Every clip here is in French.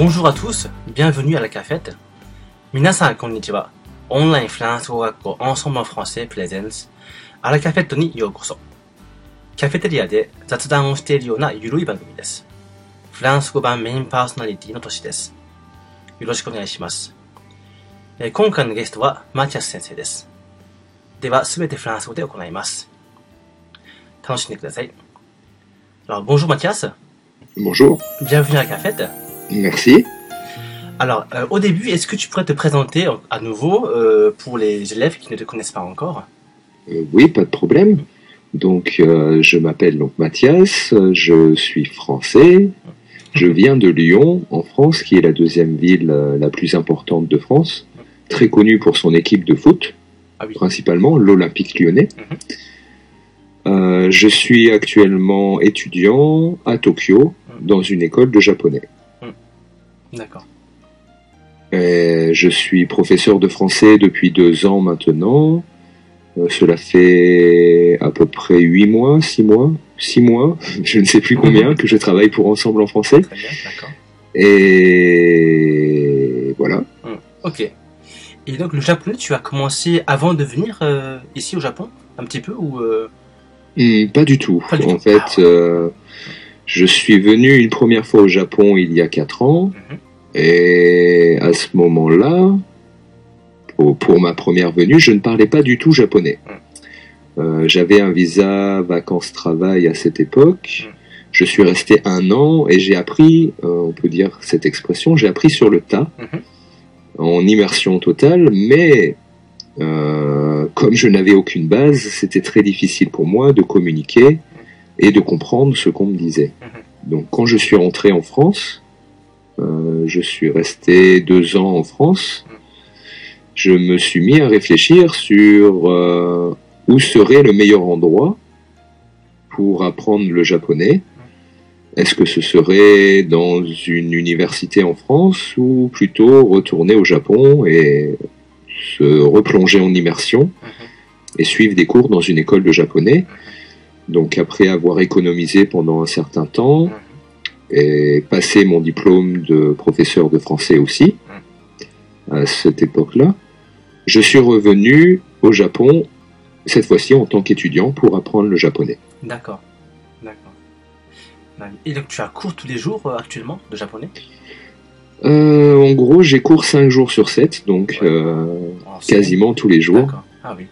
Bonjour à tous, bienvenue à la cafette. Minasan konnichiwa. Online France 語学校 Ensemble en français Presents あらカフェットにようこそ。カフェテリアで雑談をしているようなゆるい番組です。フランス語版メインパーソナリティの年です。よろしくお願いします。えー今回のゲストはマチャス先生です。では、すべてフランス語で行います。楽しんでください。Alors, bonjour Mathias, Bonjour, bienvenue à la cafette. merci. Alors, euh, au début, est-ce que tu pourrais te présenter à nouveau euh, pour les élèves qui ne te connaissent pas encore? Euh, oui, pas de problème. Donc, je m'appelle donc Mathias, je suis français, je viens de Lyon, en France, qui est la deuxième ville la plus importante de France, très connue pour son équipe de foot, Ah oui. principalement l'Olympique lyonnais. Mhm. Je suis actuellement étudiant à Tokyo dans une école de japonais. D'accord. Euh, je suis professeur de français depuis deux ans maintenant. Euh, cela fait à peu près huit mois, six mois, six mois, je ne sais plus combien, que je travaille pour Ensemble en français. Très bien, d'accord. Et voilà. Ok. Et donc, le japonais, tu as commencé avant de venir euh, ici au Japon Un petit peu ou euh, Hmm, pas du tout. Pas du en tout. fait, Ah ouais. Je suis venu une première fois au Japon il y a quatre ans. Mhm. Et à ce moment-là, pour, pour ma première venue, je ne parlais pas du tout japonais. Euh, J'avais un visa vacances-travail à cette époque. Mhm. Je suis resté un an et j'ai appris, euh, on peut dire cette expression, j'ai appris sur le tas, Mhm. en immersion totale, mais euh, comme je n'avais aucune base, c'était très difficile pour moi de communiquer et de comprendre ce qu'on me disait. Donc quand je suis rentré en France, euh, je suis resté deux ans en France, je me suis mis à réfléchir sur euh, où serait le meilleur endroit pour apprendre le japonais. Est-ce que ce serait dans une université en France ou plutôt retourner au Japon et se replonger en immersion et suivre des cours dans une école de japonais? Donc après avoir économisé pendant un certain temps et passé mon diplôme de professeur de français aussi à cette époque-là, je suis revenu au Japon cette fois-ci en tant qu'étudiant pour apprendre le japonais. D'accord. D'accord. Et donc, tu as cours tous les jours euh, actuellement de japonais? Euh, en gros, j'ai cours 5 jours sur 7, donc Ouais. euh, quasiment tous les jours. D'accord. Ah oui.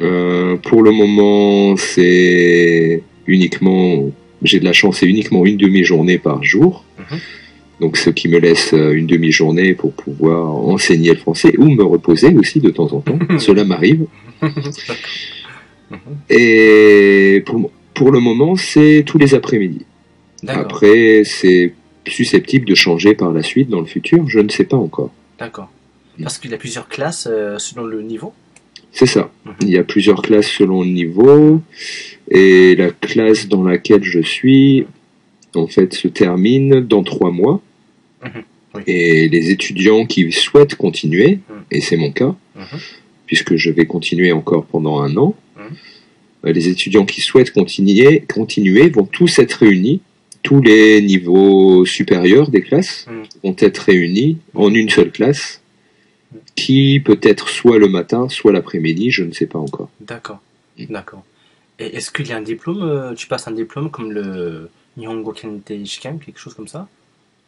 Euh, pour le moment, c'est uniquement, j'ai de la chance, c'est uniquement une demi-journée par jour. Mhm. Donc, ce qui me laisse euh, une demi-journée pour pouvoir enseigner le français ou me reposer aussi de temps en temps. Cela m'arrive. Et pour, pour le moment, c'est tous les après-midi. Après, c'est susceptible de changer par la suite dans le futur. Je ne sais pas encore. D'accord. Parce qu'il y a plusieurs classes euh, selon le niveau. C'est ça. Mhm. Il y a plusieurs classes selon le niveau. Et la classe dans laquelle je suis, en fait, se termine dans trois mois. Mhm. Oui. Et les étudiants qui souhaitent continuer, Mhm. et c'est mon cas, puisque je vais continuer encore pendant un an, euh, les étudiants qui souhaitent continuer, continuer vont tous être réunis. Tous les niveaux supérieurs des classes vont être réunis en une seule classe, qui peut être soit le matin, soit l'après-midi, je ne sais pas encore. D'accord. Mm. D'accord. Et est-ce qu'il y a un diplôme euh, Tu passes un diplôme comme le Nihongo Kente Shikan, quelque chose comme ça?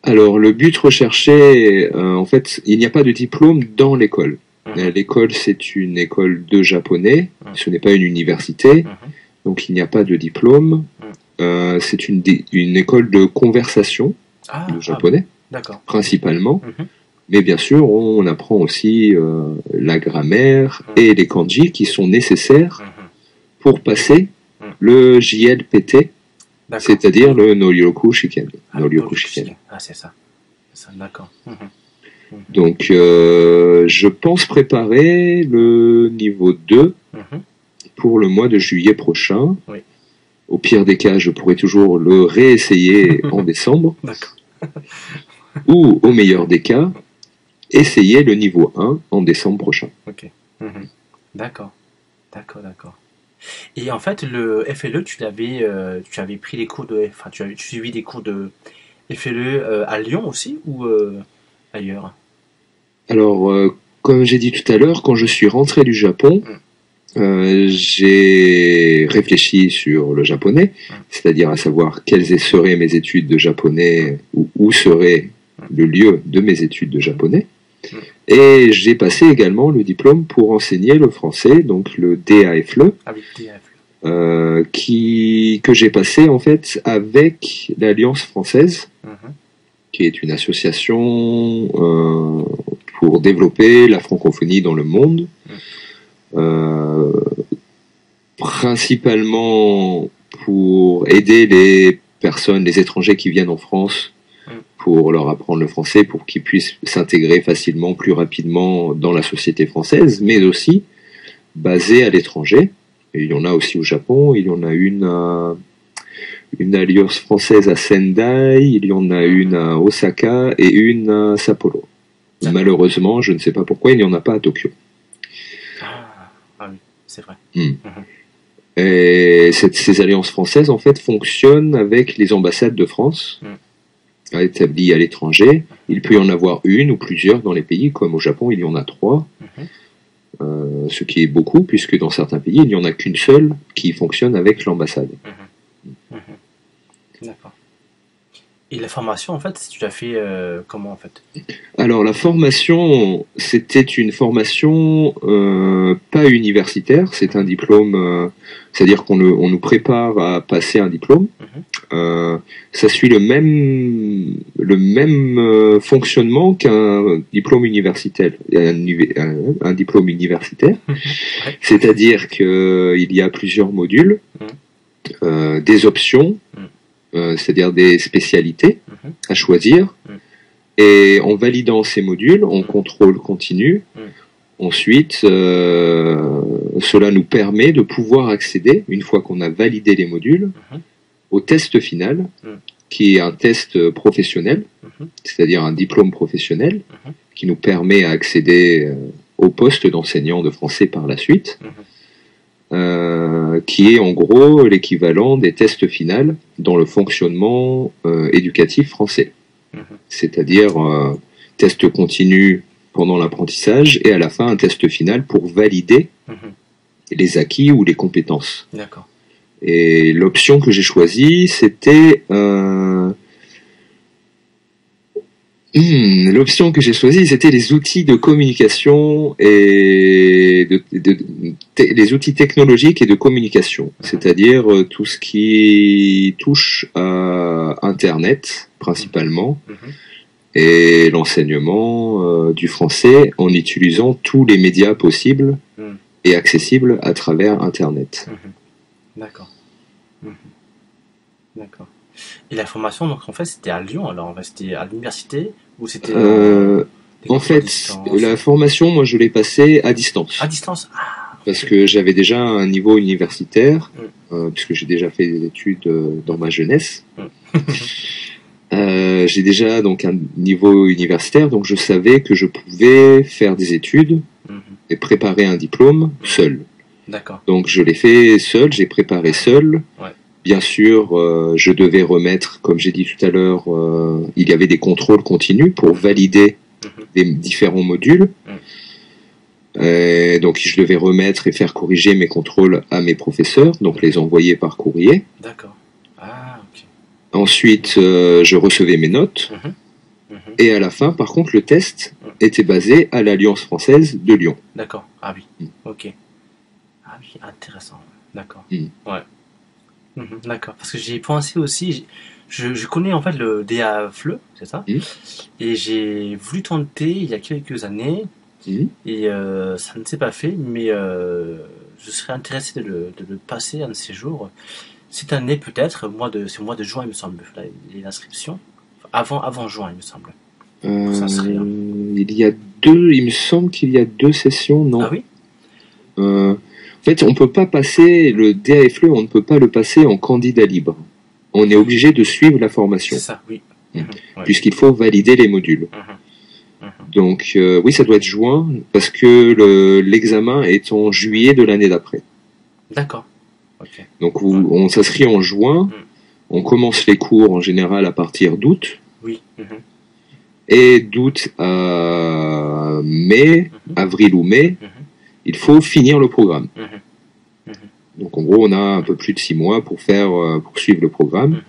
Alors, le but recherché, euh, en fait, il n'y a pas de diplôme dans l'école. Mhm. Euh, L'école, c'est une école de japonais, Mhm. ce n'est pas une université, Mhm. donc il n'y a pas de diplôme. Euh, c'est une, une école de conversation Ah, de ah, japonais, principalement. Mais bien sûr, on apprend aussi euh, la grammaire Mhm. et les kanji qui sont nécessaires Mhm. pour passer Mhm. le JLPT, c'est-à-dire le Noryoku Shiken. Ah, Noryoku Shiken. Shiken. Ah, c'est ça. D'accord. Donc, euh, je pense préparer le niveau 2 Mhm. pour le mois de juillet prochain. Oui. Au pire des cas, je pourrais toujours le réessayer en décembre. D'accord. Ou, au meilleur des cas, essayer le niveau 1 en décembre prochain. Ok. Mhm. D'accord. D'accord, d'accord. Et en fait, le FLE, tu l'avais, euh, tu avais pris les cours de, enfin, tu avais suivi des cours de fais-le euh, à Lyon aussi ou euh, ailleurs? Alors, comme j'ai dit tout à l'heure, quand je suis rentré du Japon, euh, j'ai réfléchi sur le japonais, c'est-à-dire à savoir quelles seraient mes études de japonais ou où serait le lieu de mes études de japonais. Et j'ai passé également le diplôme pour enseigner le français, donc le DAFLE, Ah oui, DAF. euh, qui, que j'ai passé en fait avec l'Alliance française, Mhm. qui est une association euh, pour développer la francophonie dans le monde, euh, principalement pour aider les personnes, les étrangers qui viennent en France, pour leur apprendre le français, pour qu'ils puissent s'intégrer facilement, plus rapidement dans la société française, mais aussi basés à l'étranger. Et il y en a aussi au Japon, il y en a une à, une alliance française à Sendai, il y en a une à Osaka et une à Sapporo. Malheureusement, je ne sais pas pourquoi, il n'y en a pas à Tokyo. Ah, ah oui, c'est vrai. Et cette- ces alliances françaises, en fait, fonctionnent avec les ambassades de France établies à l'étranger. Il peut y en avoir une ou plusieurs dans les pays, comme au Japon, il y en a trois. Mhm. Euh, ce qui est beaucoup, puisque dans certains pays, il n'y en a qu'une seule qui fonctionne avec l'ambassade. D'accord. Et la formation, en fait, tu l'as fait euh, comment, en fait? Alors la formation, c'était une formation euh, pas universitaire, c'est un diplôme, euh, c'est-à-dire qu'on on nous prépare à passer un diplôme. Mhm. Ça suit le même le même fonctionnement qu'un diplôme universitaire, un, uvi- un- un diplôme universitaire, Ouais. c'est-à-dire qu'il y a plusieurs modules, Mhm. des options. Euh, c'est-à-dire des spécialités Mhm. à choisir. Mhm. Et en validant ces modules, on contrôle continu. Ensuite, euh, cela nous permet de pouvoir accéder, une fois qu'on a validé les modules, Mhm. au test final, qui est un test professionnel, Mhm. c'est-à-dire un diplôme professionnel, Mhm. qui nous permet à accéder euh, au poste d'enseignant de français par la suite, Mhm. Euh, qui est en gros l'équivalent des tests finaux dans le fonctionnement euh, éducatif français Mhm. c'est-à-dire euh, test continu pendant l'apprentissage et à la fin un test final pour valider Mhm. les acquis ou les compétences. D'accord. Et l'option que j'ai choisie, c'était hmm, l'option que j'ai choisie, c'était les outils de communication et de, de- te- les outils technologiques et de communication, c'est-à-dire euh, tout ce qui touche à Internet principalement Mhm. et l'enseignement euh, du français en utilisant tous les médias possibles Mm. et accessibles à travers Internet. Mhm. D'accord. Mhm. D'accord. Et la formation, donc en fait, c'était à Lyon, alors c'était à l'université ou c'était Euh, des en fait, la formation, moi, je l'ai passée à distance. à distance Ah, Parce que j'avais déjà un niveau universitaire, Mm. euh, puisque j'ai déjà fait des études euh, dans ma jeunesse. Mm. Euh, j'ai déjà donc un niveau universitaire, donc je savais que je pouvais faire des études Mhm. et préparer un diplôme seul. D'accord. Donc je l'ai fait seul, j'ai préparé seul. Ouais. Bien sûr, euh, je devais remettre, comme j'ai dit tout à l'heure, euh, il y avait des contrôles continus pour valider Mhm. les différents modules. Euh, donc je devais remettre et faire corriger mes contrôles à mes professeurs, donc les envoyer par courrier. D'accord. Ah, ok. Ensuite, euh, je recevais mes notes. Mhm. Mhm. Et à la fin, par contre, le test Mhm. était basé à l'Alliance française de Lyon. D'accord. Ah oui. Mm. Ok. Ah oui, intéressant. D'accord. Mm. Ouais. Mhm, D'accord. Parce que j'ai pensé aussi, je, je connais en fait le DAFLE, c'est ça? Et j'ai voulu tenter il y a quelques années et euh, ça ne s'est pas fait, mais euh, je serais intéressé de le, de le passer un de ces jours. Cette année peut-être, c'est au mois de juin il me semble, inscriptions. Avant, avant juin il me semble. Euh, il y a deux, il me semble qu'il y a deux sessions, non? Ah oui? Euh, en fait, on peut pas passer le DAFLE, on ne peut pas le passer en candidat libre. On est obligé de suivre la formation, C'est ça, oui. Mm. Mhm, ouais. puisqu'il faut valider les modules. Mhm, mhm. Donc, euh, oui, ça doit être juin, parce que le- l'examen est en juillet de l'année d'après. D'accord. Donc, vous- on s'inscrit en juin. On commence les cours en général à partir d'août. Oui. Et d'août à mai, avril ou mai. Il faut finir le programme. mhm, Donc en gros, on a un peu plus de six mois pour faire euh, pour suivre le programme. mhm,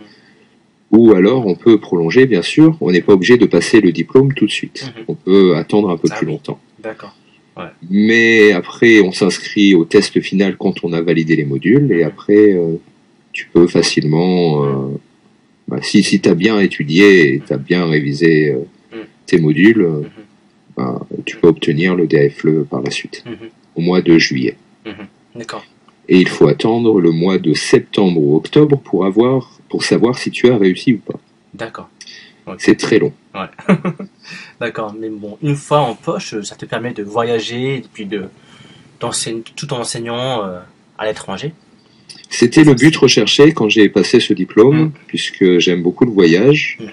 Ou alors on peut prolonger, bien sûr. On n'est pas obligé de passer le diplôme tout de suite. Mhm. On peut attendre un peu Ah plus oui. longtemps. D'accord. Mais après, on s'inscrit au test final quand on a validé les modules. Et après, euh, tu peux facilement, euh, bah, si, si tu as bien étudié et tu as bien révisé euh, Mhm. tes modules, Mhm. bah, tu peux obtenir le DFLE par la suite, mhm, au mois de juillet. D'accord. Et il faut attendre le mois de septembre ou octobre pour avoir, pour savoir si tu as réussi ou pas. D'accord. C'est très long. D'accord. Mais bon, une fois en poche, ça te permet de voyager et puis de tout en enseignant euh, à l'étranger. C'était le but recherché quand j'ai passé ce diplôme, Mhm. puisque j'aime beaucoup le voyage. Mhm.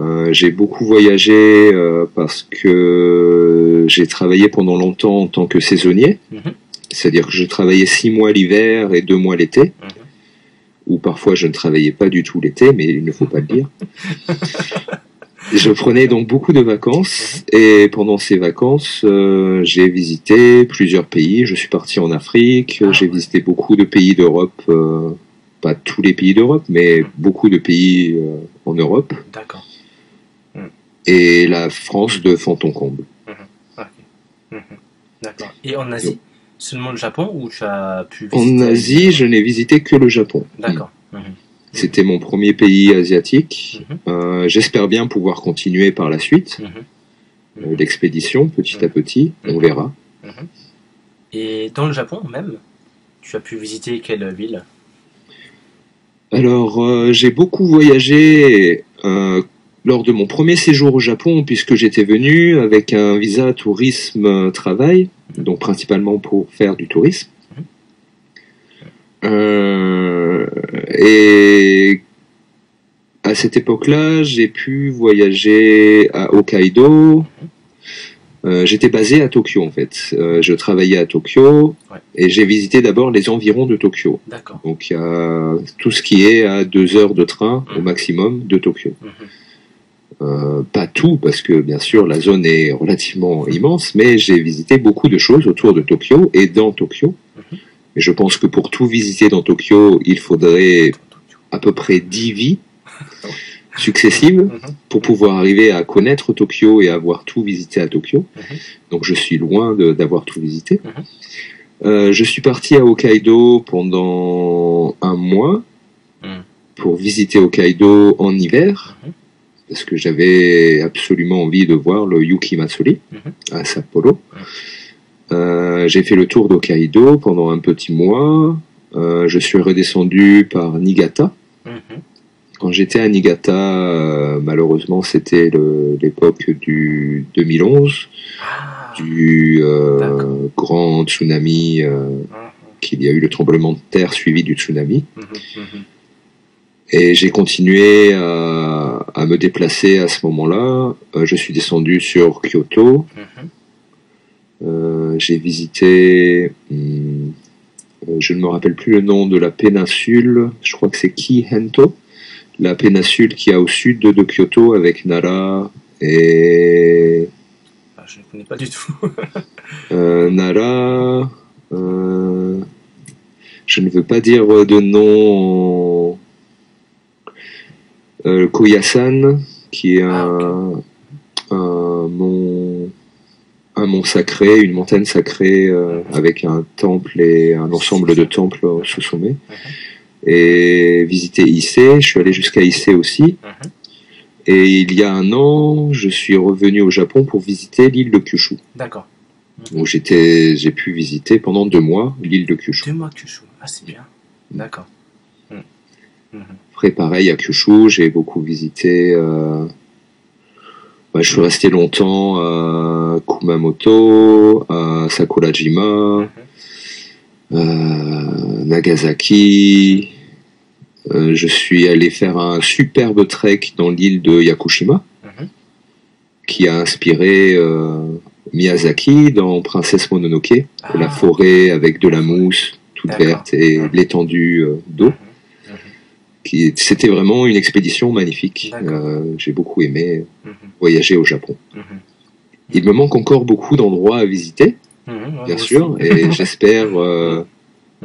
Euh, j'ai beaucoup voyagé euh, parce que j'ai travaillé pendant longtemps en tant que saisonnier. Mhm. C'est-à-dire que je travaillais six mois l'hiver et deux mois l'été. Mhm. Ou parfois je ne travaillais pas du tout l'été, mais il ne faut pas le dire. Je prenais donc beaucoup de vacances et pendant ces vacances, euh, j'ai visité plusieurs pays. Je suis parti en Afrique, Ah j'ai ouais. visité beaucoup de pays d'Europe, pas tous les pays d'Europe, mais beaucoup de pays en Europe D'accord. Et la France de fond en comble. Mhm. D'accord. Et en Asie, seulement le Japon ou tu as pu En visiter Asie, je n'ai visité que le Japon. D'accord. Mhm. C'était mon premier pays asiatique. Mhm. Euh, J'espère bien pouvoir continuer par la suite euh, l'expédition petit à petit. On verra. Et dans le Japon même, tu as pu visiter quelle ville? Alors, euh, j'ai beaucoup voyagé euh, lors de mon premier séjour au Japon, puisque j'étais venu avec un visa tourisme-travail, donc principalement pour faire du tourisme. Euh, et à cette époque-là, j'ai pu voyager à Hokkaido. Euh, J'étais basé à Tokyo en fait. Euh, je travaillais à Tokyo Ouais. et j'ai visité d'abord les environs de Tokyo. Donc il y a tout ce qui est à deux heures de train au maximum de Tokyo. Euh, pas tout parce que bien sûr la zone est relativement immense, mais j'ai visité beaucoup de choses autour de Tokyo et dans Tokyo. Mhm. Et je pense que pour tout visiter dans Tokyo, il faudrait à peu près dix vies successives Mhm. pour pouvoir arriver à connaître Tokyo et avoir tout visité à Tokyo. Mhm. Donc je suis loin d'avoir tout visité. Euh, je suis parti à Hokkaido pendant un mois pour visiter Hokkaido en hiver. Parce que j'avais absolument envie de voir le Yuki Matsuri Mhm. à Sapporo. Euh, j'ai fait le tour d'Hokkaido pendant un petit mois. Euh, je suis redescendu par Niigata. Mhm. Quand j'étais à Niigata, euh, malheureusement, c'était l'époque du 2011, Ah. du euh, grand tsunami, Mhm. qu'il y a eu le tremblement de terre suivi du tsunami. Et j'ai continué à, à me déplacer à ce moment-là. Euh, je suis descendu sur Kyoto. Mhm. Euh, j'ai visité, hum, euh, je ne me rappelle plus le nom de la péninsule, je crois que c'est Kihento, la péninsule qui est au sud de, Kyoto avec Nara et Ah, je ne connais pas du tout. euh, Nara. euh, je ne veux pas dire de nom. Euh, Koyasan, qui est Ah, un, un mont, un mont sacré, une montagne sacrée euh, avec un temple et un ensemble de temples au sommet. Et visiter Issei, je suis allé jusqu'à Issei aussi. Mhm. Et il y a un an, je suis revenu au Japon pour visiter l'île de Kyushu. D'accord. où j'étais, j'ai pu visiter pendant deux mois l'île de Kyushu. Deux mois Kyushu. Ah, c'est bien. D'accord. Mhm. Mhm. Après, pareil à Kyushu, j'ai beaucoup visité. Euh, bah, je suis resté longtemps à Kumamoto, à Sakurajima, Mhm. euh, Nagasaki. Euh, je suis allé faire un superbe trek dans l'île de Yakushima, Mhm. qui a inspiré euh, Miyazaki dans Princesse Mononoke, Ah. la forêt avec de la mousse toute verte et l'étendue euh, d'eau. C'était vraiment une expédition magnifique. Euh, J'ai beaucoup aimé Mhm, voyager au Japon. mhm. Il me manque encore beaucoup d'endroits à visiter, Mhm, bien sûr, et j'espère euh,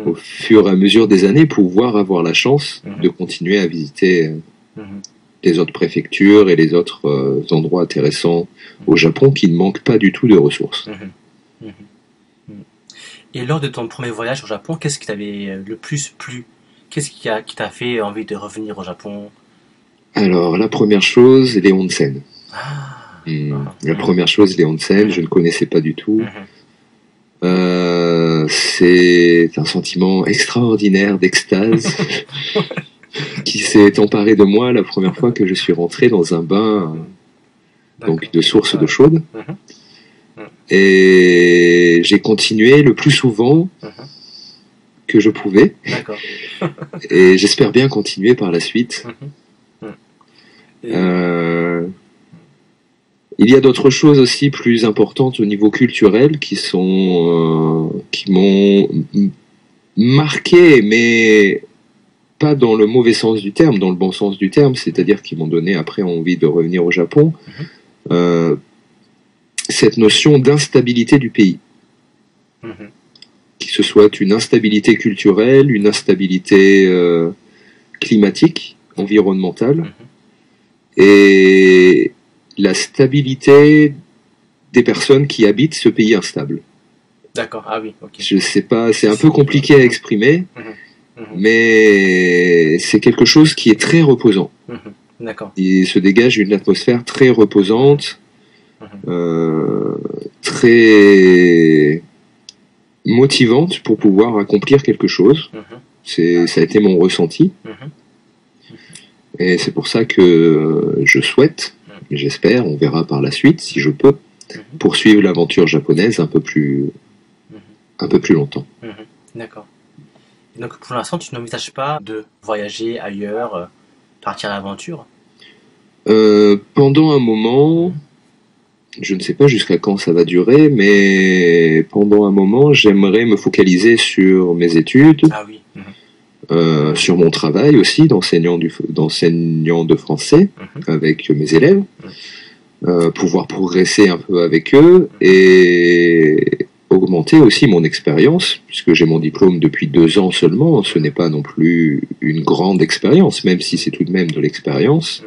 au fur et à mesure des années pouvoir avoir la chance de continuer à visiter euh, les autres préfectures et les autres euh, endroits intéressants au Japon qui ne manquent pas du tout de ressources. Et lors de ton premier voyage au Japon, qu'est-ce qui t'avait le plus plu? Qu'est-ce qui a- qui t'a fait envie de revenir au Japon? Alors, la première chose, les onsen. Ah, Hmm. La première chose, les onsen, je ne connaissais pas du tout. mhm, Euh, c'est un sentiment extraordinaire d'extase qui s'est emparé de moi la première fois que je suis rentré dans un bain donc d'accord. de source d'eau chaude. Mhm. Mhm. Et j'ai continué le plus souvent Mhm. Que je pouvais. Et j'espère bien continuer par la suite. Mhm. Mhm. Et- Euh, il y a d'autres choses aussi plus importantes au niveau culturel qui sont euh, qui m'ont marqué, mais pas dans le mauvais sens du terme, dans le bon sens du terme, c'est-à-dire qui m'ont donné après envie de revenir au Japon. Mhm. Euh, cette notion d'instabilité du pays, que ce soit une instabilité culturelle, une instabilité euh, climatique, environnementale, mhm. et la stabilité des personnes qui habitent ce pays instable. D'accord. Ah oui. Ok. Je sais pas, c'est un peu compliqué à exprimer, Mhm, mais c'est quelque chose qui est très reposant. mhm. D'accord. Il se dégage une atmosphère très reposante, Mhm. euh, très motivante pour pouvoir accomplir quelque chose. Mhm, C'est, ça a été mon ressenti. mhm. Et c'est pour ça que je souhaite, j'espère, on verra par la suite si je peux, Mhm. poursuivre l'aventure japonaise un peu plus, Mhm. un peu plus longtemps. Mhm, D'accord. Donc pour l'instant, tu n'envisages pas de voyager ailleurs, euh, partir à l'aventure? Euh, pendant un moment, je ne sais pas jusqu'à quand ça va durer, mais pendant un moment, j'aimerais me focaliser sur mes études, Ah oui. Mhm, euh, sur mon travail aussi d'enseignant de français mhm, avec mes élèves, euh, pouvoir progresser un peu avec eux et augmenter aussi mon expérience, puisque j'ai mon diplôme depuis deux ans seulement, ce n'est pas non plus une grande expérience, même si c'est tout de même de l'expérience,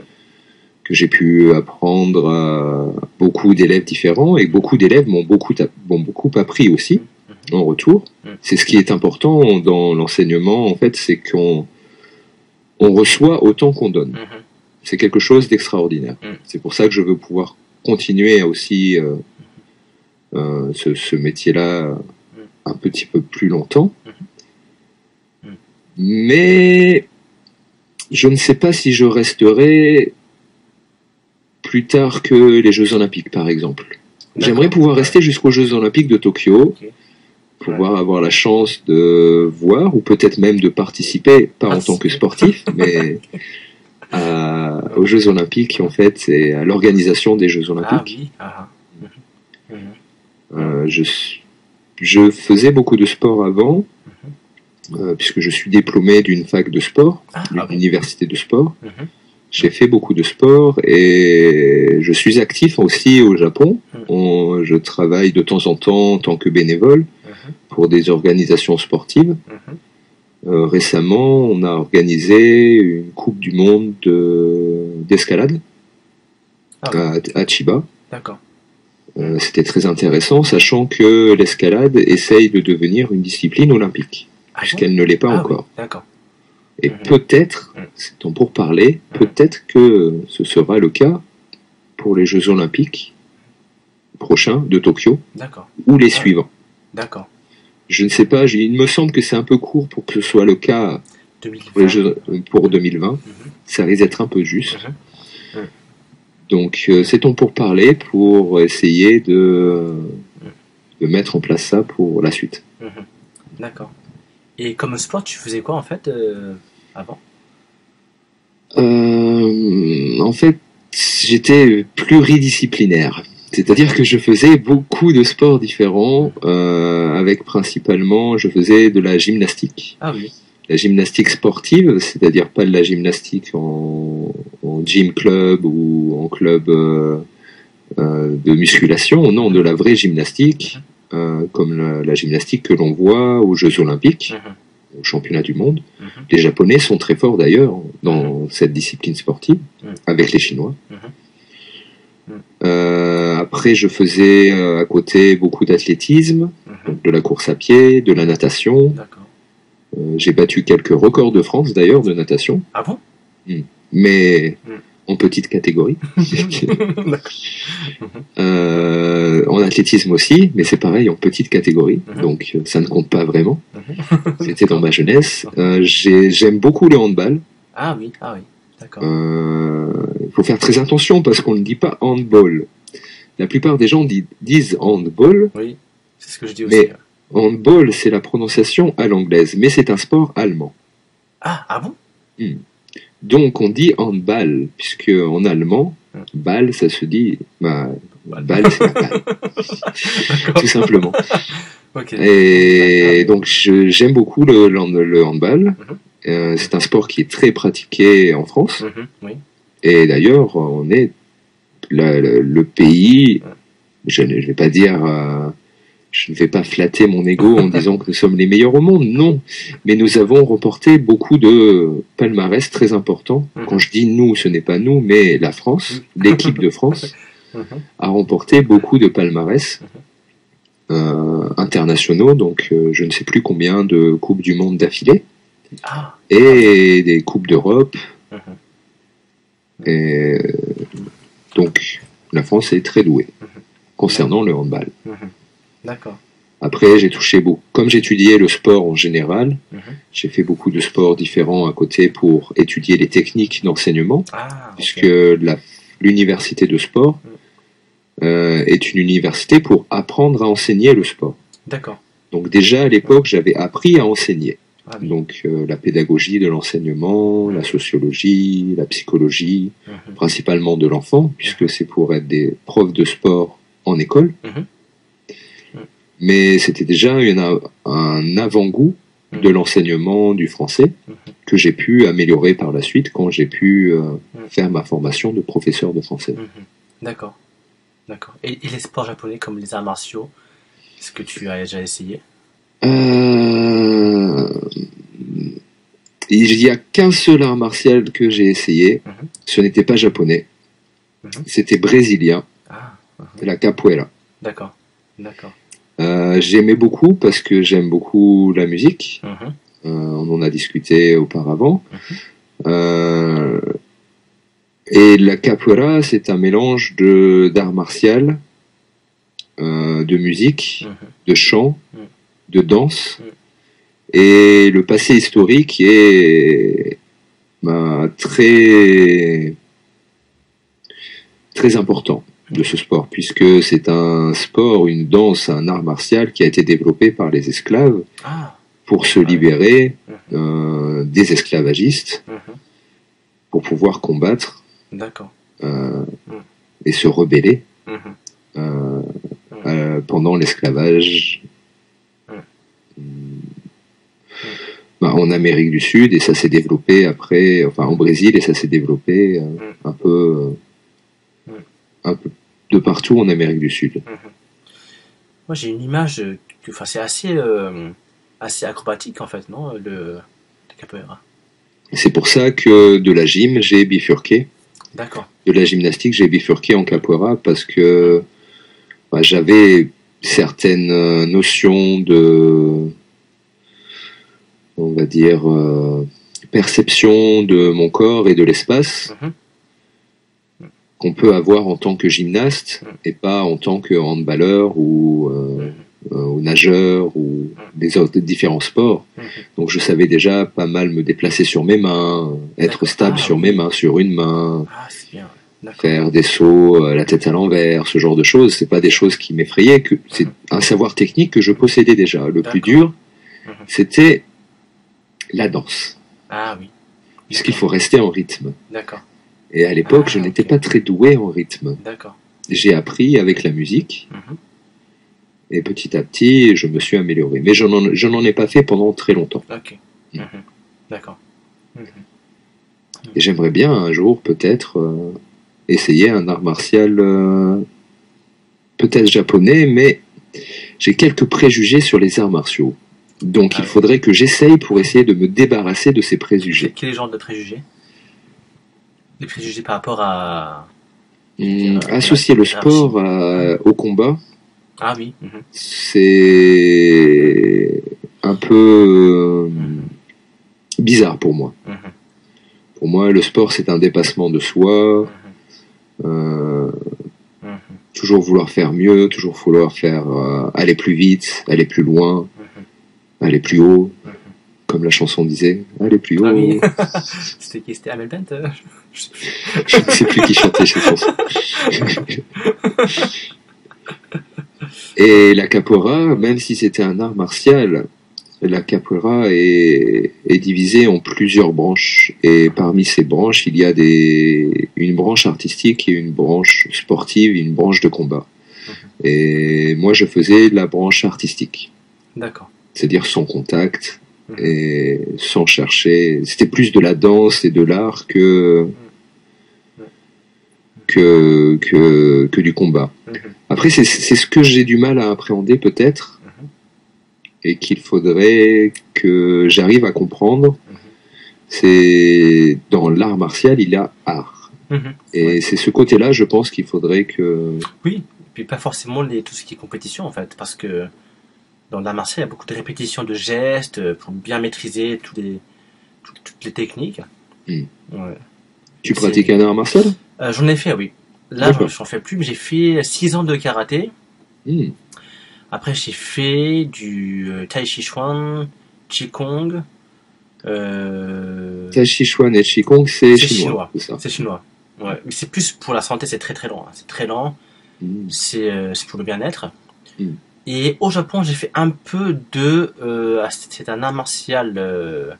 que j'ai pu apprendre à beaucoup d'élèves différents, et beaucoup d'élèves m'ont beaucoup, m'ont beaucoup appris aussi en retour. C'est ce qui est important dans l'enseignement, en fait, c'est qu'on on reçoit autant qu'on donne mhm. c'est quelque chose d'extraordinaire. Mm. C'est pour ça que je veux pouvoir continuer aussi euh, euh, ce, ce métier-là un petit peu plus longtemps. Mm. Mais je ne sais pas si je resterai plus tard que les Jeux Olympiques, par exemple. J'aimerais pouvoir rester jusqu'aux Jeux Olympiques de Tokyo, Ok. pouvoir avoir la chance de voir, ou peut-être même de participer, pas en tant que sportif, mais à- aux Jeux Olympiques, en fait, et à l'organisation des Jeux Ah Olympiques. oui. Ah, ah. Mhm, mhm. Euh, je, je faisais beaucoup de sport avant, euh, puisque je suis diplômé d'une fac de sport, Ah, d'une ah oui. université de sport. J'ai fait beaucoup de sport et je suis actif aussi au Japon. On- je travaille de temps en temps en tant que bénévole mhm, pour des organisations sportives. mhm. Euh, récemment, on a organisé une Coupe du Monde de- d'escalade Ah à, à Chiba. D'accord. Euh, C'était très intéressant, sachant que l'escalade essaye de devenir une discipline olympique, Ah bon puisqu'elle ne l'est pas Ah oui, encore. D'accord. Et Mhm. peut-être, Mhm. c'est temps pour parler, Mhm. peut-être que ce sera le cas pour les Jeux olympiques prochains de Tokyo ou les suivants. D'accord. Je ne sais pas, il me semble que c'est un peu court pour que ce soit le cas 2020. pour, les Jeux, pour 2020. Mhm, Ça risque d'être un peu juste. Donc, euh, c'est temps pour parler, pour essayer de, de mettre en place ça pour la suite. D'accord. Et comme sport, tu faisais quoi en fait euh, avant? Euh, en fait, j'étais pluridisciplinaire. C'est-à-dire que je faisais beaucoup de sports différents, euh, avec principalement, je faisais de la gymnastique. Ah oui. la gymnastique sportive, c'est-à-dire pas de la gymnastique en, en gym club ou en club de musculation, non, de la vraie gymnastique, euh, comme la, la gymnastique que l'on voit aux Jeux Olympiques, Mhm. aux Championnats du monde. Mhm. Les Japonais sont très forts d'ailleurs dans cette discipline sportive, Mhm. avec les Chinois. Mhm. Mhm. Euh, après, je faisais euh, à côté beaucoup d'athlétisme, Mhm. de la course à pied, de la natation. J'ai battu quelques records de France d'ailleurs de natation, Ah bon? Mais Mhm. En petite catégorie. Euh, en athlétisme aussi, mais c'est pareil en petite catégorie, Mhm. donc euh, ça ne compte pas vraiment. Mhm. C'était dans ma jeunesse. Euh, j'ai- J'aime beaucoup le handball. Ah oui, ah oui. D'accord. Euh, Il faut faire très attention parce qu'on ne dit pas handball. La plupart des gens di- disent handball. Oui, c'est ce que je dis aussi. mais- Handball, c'est la prononciation à l'anglaise, mais c'est un sport allemand. Ah, ah bon? Donc on dit handball, puisque en allemand, ball, ça se dit, bah, Balle. balle, c'est balle, tout simplement. Ok. Et donc j'aime beaucoup le, le- le handball. Mhm. Euh, c'est un sport qui est très pratiqué en France. Mhm, Oui. Et d'ailleurs, on est le, pays, je ne je vais pas dire, euh, je ne vais pas flatter mon ego en disant que nous sommes les meilleurs au monde, non. Mais nous avons remporté beaucoup de palmarès très importants. Mhm. Quand je dis nous, ce n'est pas nous, mais la France, l'équipe de France, Mhm. a remporté beaucoup de palmarès euh, internationaux, donc euh, je ne sais plus combien de Coupes du Monde d'affilée, Ah. et des Coupes d'Europe. Mhm. Et euh, donc, la France est très douée concernant le handball. D'accord. Après, j'ai touché beaucoup. Comme j'étudiais le sport en général, Mhm. j'ai fait beaucoup de sports différents à côté pour étudier les techniques d'enseignement, Ah, puisque l'université de sport Mhm. euh, est une université pour apprendre à enseigner le sport. D'accord. Donc déjà à l'époque, j'avais appris à enseigner. Ah oui. Donc euh, la pédagogie de l'enseignement, la sociologie, la psychologie, Mhm. principalement de l'enfant, puisque c'est pour être des profs de sport en école. Mais c'était déjà a- un avant-goût Mhm. de l'enseignement du français Mhm. que j'ai pu améliorer par la suite quand j'ai pu euh, Mhm. faire ma formation de professeur de français. Mhm. D'accord. D'accord. Et, et les sports japonais comme les arts martiaux, est-ce que tu as déjà essayé? Euh, Il y a qu'un seul art martial que j'ai essayé. Ce n'était pas japonais. C'était brésilien, Ah, la capoeira. d'accord. D'accord. Euh, J'aimais beaucoup parce que j'aime beaucoup la musique. Mhm. Euh, on en a discuté auparavant. Mhm. Euh, et la capoeira, c'est un mélange de d'art martial, de musique, Mhm. de chant, de danse. Et le passé historique est bah, très très important de ce sport, puisque c'est un sport, une danse, un art martial qui a été développé par les esclaves Ah. pour se Ouais. libérer Mhm. euh, des esclavagistes, Mhm. pour pouvoir combattre euh, Mhm. et se rebeller euh, pendant l'esclavage bah, en Amérique du Sud et ça s'est développé après, enfin en Brésil et ça s'est développé un peu, un peu de partout en Amérique du Sud. Moi, j'ai une image, euh, que- enfin, c'est assez, euh, assez acrobatique en fait, non Le, le capoeira. C'est pour ça que de la gym j'ai bifurqué. D'accord. de la gymnastique, j'ai bifurqué en capoeira parce que bah, j'avais certaines euh, notions de, on va dire, euh, perception de mon corps et de l'espace Mhm. Qu'on peut avoir en tant que gymnaste et pas en tant que handballeur ou, euh, Mhm. euh, ou nageur ou des autres différents sports. Mhm. Donc je savais déjà pas mal me déplacer sur mes mains, être stable Ah, sur oui. mes mains, sur une main, Ah, bien. Faire des sauts, euh, la tête à l'envers, ce genre de choses. C'est pas des choses qui m'effrayaient, que c'est un savoir technique que je possédais déjà. Le plus dur, c'était la danse, Ah oui. puisqu'il faut rester en rythme. D'accord. Et à l'époque, Ah, je n'étais pas très doué en rythme. D'accord. J'ai appris avec la musique, Mhm. et petit à petit, je me suis amélioré. Mais je n'en ai pas fait pendant très longtemps. Ok. Mhm. Mhm. D'accord. Mhm. Et j'aimerais bien un jour peut-être euh, essayer un art martial euh, peut-être japonais, mais j'ai quelques préjugés sur les arts martiaux. Donc Ah il ouais. faudrait que j'essaye pour essayer de me débarrasser de ces préjugés. Quel genre de préjugés? Les préjugés par rapport à. Euh, associer le sport à- au combat, Ah oui. mhm. c'est un peu euh, bizarre pour moi. Mhm. Pour moi, le sport, c'est un dépassement de soi. Mhm. euh, toujours vouloir faire mieux, toujours vouloir faire euh, aller plus vite, aller plus loin, aller plus haut. Comme la chanson disait, aller plus haut. Ah oui. C'était qui C'était Amel Bent euh Je ne sais plus qui chantait cette chanson. Et la capoeira, même si c'était un art martial, la capoeira est, est divisée en plusieurs branches. Et parmi ces branches, il y a des, une branche artistique et une branche sportive, et une branche de combat. Et moi, je faisais la branche artistique, D'accord. c'est-à-dire sans contact et sans chercher. C'était plus de la danse et de l'art que que, que, que du combat. Mhm. Après, c'est ce que j'ai du mal à appréhender peut-être Mhm. et qu'il faudrait que j'arrive à comprendre. Mhm. C'est dans l'art martial, il y a art. Et c'est ce côté-là, je pense qu'il faudrait que... Oui, puis pas forcément les, tout ce qui est compétition en fait, parce que dans l'art martial, il y a beaucoup de répétitions de gestes euh, pour bien maîtriser tous les, tout- toutes les techniques. Hmm. Ouais. Tu pratiques un art martial? Euh, j'en ai fait, oui. Là, j'en j'en fais plus, mais j'ai fait 6 ans de karaté. Hmm. Après, j'ai fait du euh, tai chi chuan, qigong. Euh, Tai Chi Chuan et Qigong, c'est chinois, c'est chinois. Ouais, mais c'est plus pour la santé, c'est très très lent. C'est très lent. Hmm. c'est pour le bien-être. Et au Japon, j'ai fait un peu de. euh, ah, c'est un art martial euh,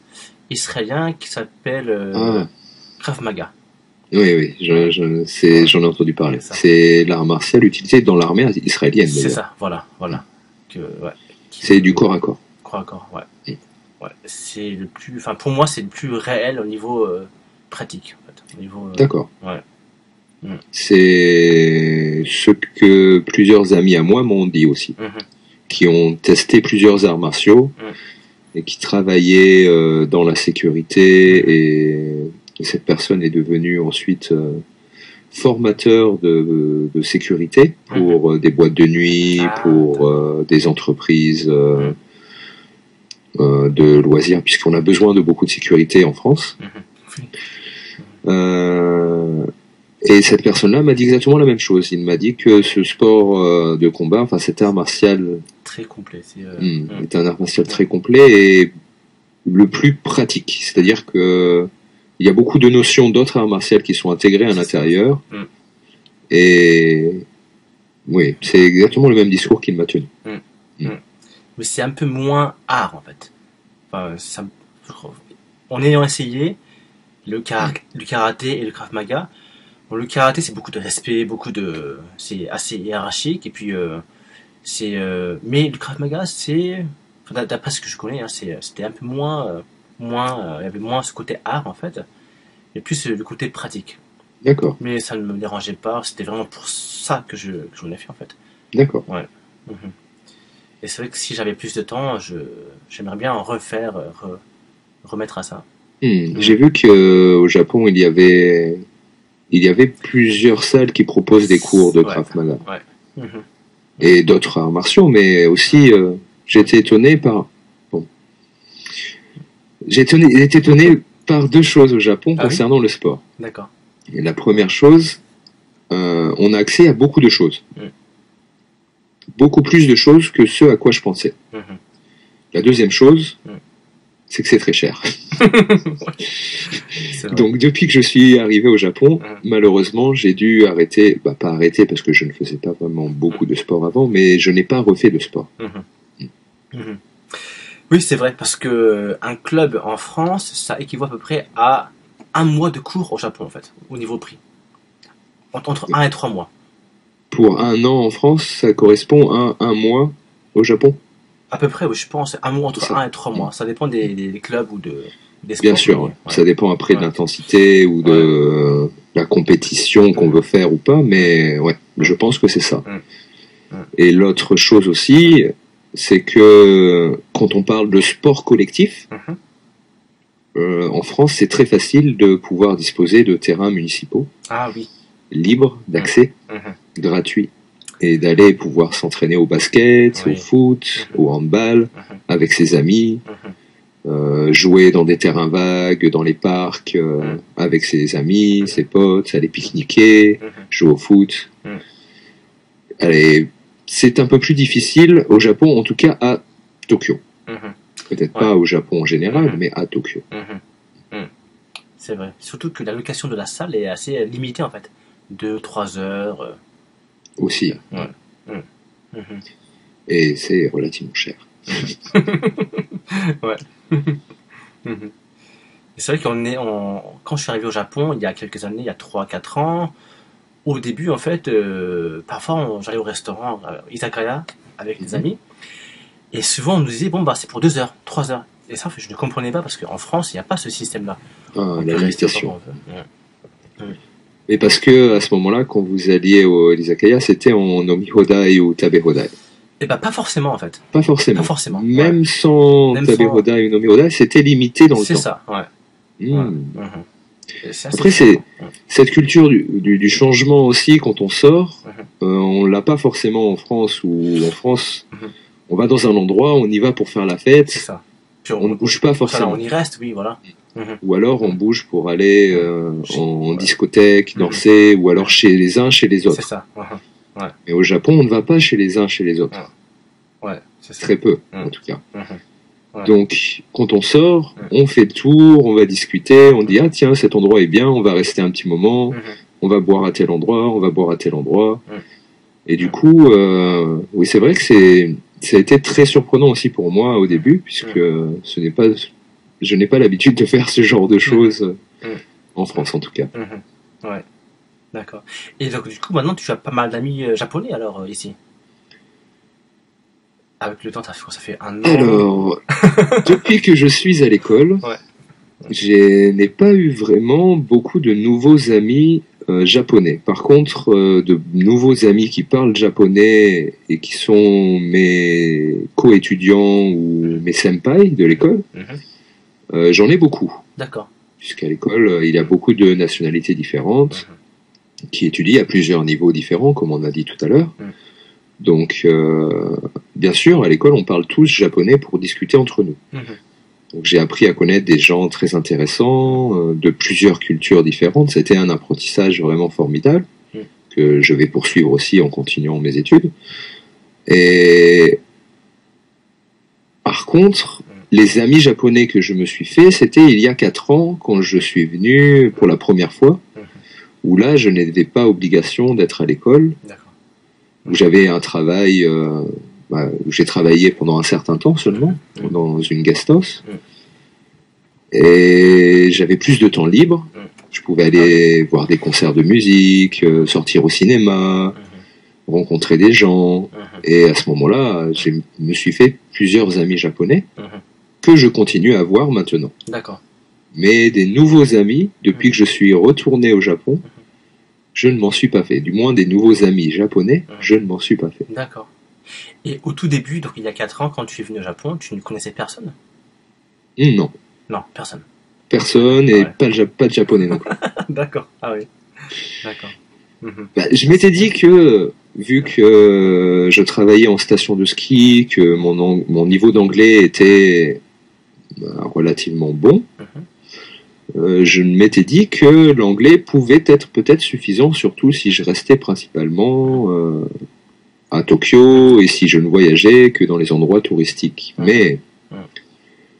israélien qui s'appelle euh, Ah. Krav Maga. Oui, oui, je- je- c'est- j'en ai entendu parler. C'est l'art martial utilisé dans l'armée israélienne. C'est ça, voilà, voilà. Ouais, C'est du corps à corps. Corps à corps, ouais. Mm. ouais. C'est le plus. Enfin, pour moi, c'est le plus réel au niveau euh, pratique. En fait. D'accord. ouais. C'est ce que plusieurs amis à moi m'ont dit aussi, mhm, qui ont testé plusieurs arts martiaux Mm. et qui travaillaient euh, dans la sécurité et, et cette personne est devenue ensuite euh, formateur de, de sécurité pour euh, des boîtes de nuit, Ah, pour des entreprises de loisirs, puisqu'on a besoin de beaucoup de sécurité en France. mhm. Euh, et cette personne-là m'a dit exactement la même chose. Il m'a dit que ce sport euh, de combat, enfin cet art martial, Très complet. C'est, euh, hmm, mm. est un art martial très complet et le plus pratique. C'est-à-dire que il y a beaucoup de notions d'autres arts martiaux qui sont intégrées à l'intérieur. Mm. Et oui, c'est exactement le même discours qu'il m'a tenu. mais c'est un peu moins art en fait. Enfin, ça, en ayant essayé le, kara- le karaté et le krav maga, bon, le karaté c'est beaucoup de respect, beaucoup de, c'est assez hiérarchique et puis euh, c'est, euh, mais le krav maga c'est, d'après ce que je connais, hein, c'était un peu moins, euh, moins, il y avait moins ce côté art en fait, et plus le côté pratique. D'accord, Mais ça ne me dérangeait pas, c'était vraiment pour ça que je, que j'en ai fait en fait. d'accord. Mhm. Et c'est vrai que si j'avais plus de temps, je, j'aimerais bien en refaire, re- remettre à ça. Hmm, J'ai vu que au Japon, il y avait il y avait plusieurs salles qui proposent des cours de. Krav Maga. Mhm. et d'autres arts martiaux, mais aussi euh, j'ai été étonné par bon, j'ai étonné- j'ai été étonné par deux choses au Japon Ah oui concernant le sport. D'accord. La première chose, euh, on a accès à beaucoup de choses, Mm. beaucoup plus de choses que ce à quoi je pensais. Mhm. La deuxième chose, Mm. C'est que c'est très cher. Donc depuis que je suis arrivé au Japon, Mhm. malheureusement, j'ai dû arrêter, bah pas arrêter parce que je ne faisais pas vraiment beaucoup de sport avant, mais je n'ai pas refait de sport. Mhm. Mhm. Oui, c'est vrai, parce que euh, un club en France, ça équivaut à peu près à un mois de cours au Japon, en fait, au niveau prix. Entre un et trois mois. Pour un an en France, ça correspond à un mois au Japon? À peu près, oui, je pense, un mois entre ça. un et trois mois. Ça dépend des, clubs ou de. des sports Bien sûr, ouais. ça dépend après de l'intensité ou de euh, la compétition qu'on veut faire ou pas, mais ouais, je pense que c'est ça. Mm. Mm. Et l'autre chose aussi, c'est que quand on parle de sport collectif, Mhm. euh, en France, c'est très facile de pouvoir disposer de terrains municipaux Ah oui. libres d'accès, Mhm. gratuits, et d'aller pouvoir s'entraîner au basket, Oui. au foot, au handball, Mhm. avec ses amis, Mhm. euh, jouer dans des terrains vagues, dans les parcs, euh, Mhm. avec ses amis, ses potes, aller pique-niquer, jouer au foot. C'est un peu plus difficile au Japon, en tout cas à Tokyo. Peut-être Ouais. pas au Japon en général, mais à Tokyo. C'est vrai. Surtout que la location de la salle est assez euh, limitée en fait. Deux, trois Aussi. Mhm. Et c'est relativement cher. Mhm. Et C'est vrai qu'on est quand je suis arrivé au Japon il y a quelques années, il y a 3-4 ans, au début en fait, euh, parfois on- j'allais au restaurant euh, Izakaya avec des Mhm. amis et souvent on nous disait bon bah c'est pour 2 heures, 3 heures. Et ça je ne comprenais pas parce qu'en France il n'y a pas ce système-là. Ah, la limitation. Ouais. Et parce que à ce moment-là, quand vous alliez au Izakaya, c'était en Nomihodai ou Tabehodai. Et bah pas forcément en fait. Pas forcément. Pas forcément. Même sans Même Tabehodai ou Nomihodai, c'était limité dans le C'est temps. ça, ouais. Hmm. Ouais. Mhm. C'est Après, c'est-. Ouais. Cette culture du, du- du changement aussi, quand on sort, Mhm. euh, on l'a pas forcément en France, ou en France, Mhm. on va dans un endroit, on y va pour faire la fête, C'est ça. Puis on ne bouge pas forcément. on y reste, oui, voilà. Mhm. Ou alors on bouge pour aller euh, en, en Ouais. discothèque, Mhm. danser, ou alors chez les uns, chez les C'est autres. ça. Mhm. Mais au Japon, on ne va pas chez les uns, chez les autres. Ouais, c'est ça. Très peu, Mhm. en tout cas. Mhm. Ouais. Donc, quand on sort, Mhm. on fait le tour, on va discuter, on dit ah tiens cet endroit est bien, on va rester un petit moment, on va boire à tel endroit, on va boire à tel endroit. Et du coup, euh, oui c'est vrai que c'est ça a été très surprenant aussi pour moi au début puisque ce n'est pas je n'ai pas l'habitude de faire ce genre de choses Mhm. en France en tout cas. Mhm. Ouais. D'accord. Et donc, du coup, maintenant, tu as pas mal d'amis euh, japonais, alors, euh, ici? Avec le temps, ça fait, quoi Ça fait un an Alors, depuis que je suis à l'école, Ouais. je n'ai pas eu vraiment beaucoup de nouveaux amis euh, japonais. Par contre, euh, de nouveaux amis qui parlent japonais et qui sont mes co-étudiants ou mes senpai de l'école, Mhm. euh, j'en ai beaucoup. D'accord. Puisqu'à l'école, il y a beaucoup de nationalités différentes Mhm. qui étudient à plusieurs niveaux différents, comme on a dit tout à l'heure. Mhm. Donc, bien sûr, à l'école, on parle tous japonais pour discuter entre nous. Donc j'ai appris à connaître des gens très intéressants, euh, de plusieurs cultures différentes. C'était un apprentissage vraiment formidable Mm. que je vais poursuivre aussi en continuant mes études. Et par contre, Mm. les amis japonais que je me suis fait, c'était il y a quatre ans quand je suis venu pour la première fois, Mhm. où là je n'avais pas obligation d'être à l'école, où j'avais un travail, euh, bah, où j'ai travaillé pendant un certain temps seulement, Mhm. dans une guest house. Mhm. Et j'avais plus de temps libre. Mhm. Je pouvais aller voir des concerts de musique, euh, sortir au cinéma, Mhm. rencontrer des gens. Mhm. Et à ce moment-là, je me suis fait plusieurs amis japonais Mhm. que je continue à voir maintenant. D'accord. Mais des nouveaux amis, depuis que je suis retourné au Japon, je ne m'en suis pas fait. Du moins, des nouveaux amis japonais, je ne m'en suis pas fait. D'accord. Et au tout début, donc il y a 4 ans, quand tu es venu au Japon, tu ne connaissais personne? Non, Non, personne. personne et Ouais. pas, de ja- pas de japonais non plus. D'accord. Ah oui. D'accord. Mhm. Bah, je m'étais dit que, vu que euh, je travaillais en station de ski, que mon niveau d'anglais était bah, relativement bon, Mhm. euh, je m'étais dit que l'anglais pouvait être peut-être suffisant, surtout si je restais principalement euh, à Tokyo et si je ne voyageais que dans les endroits touristiques. Mais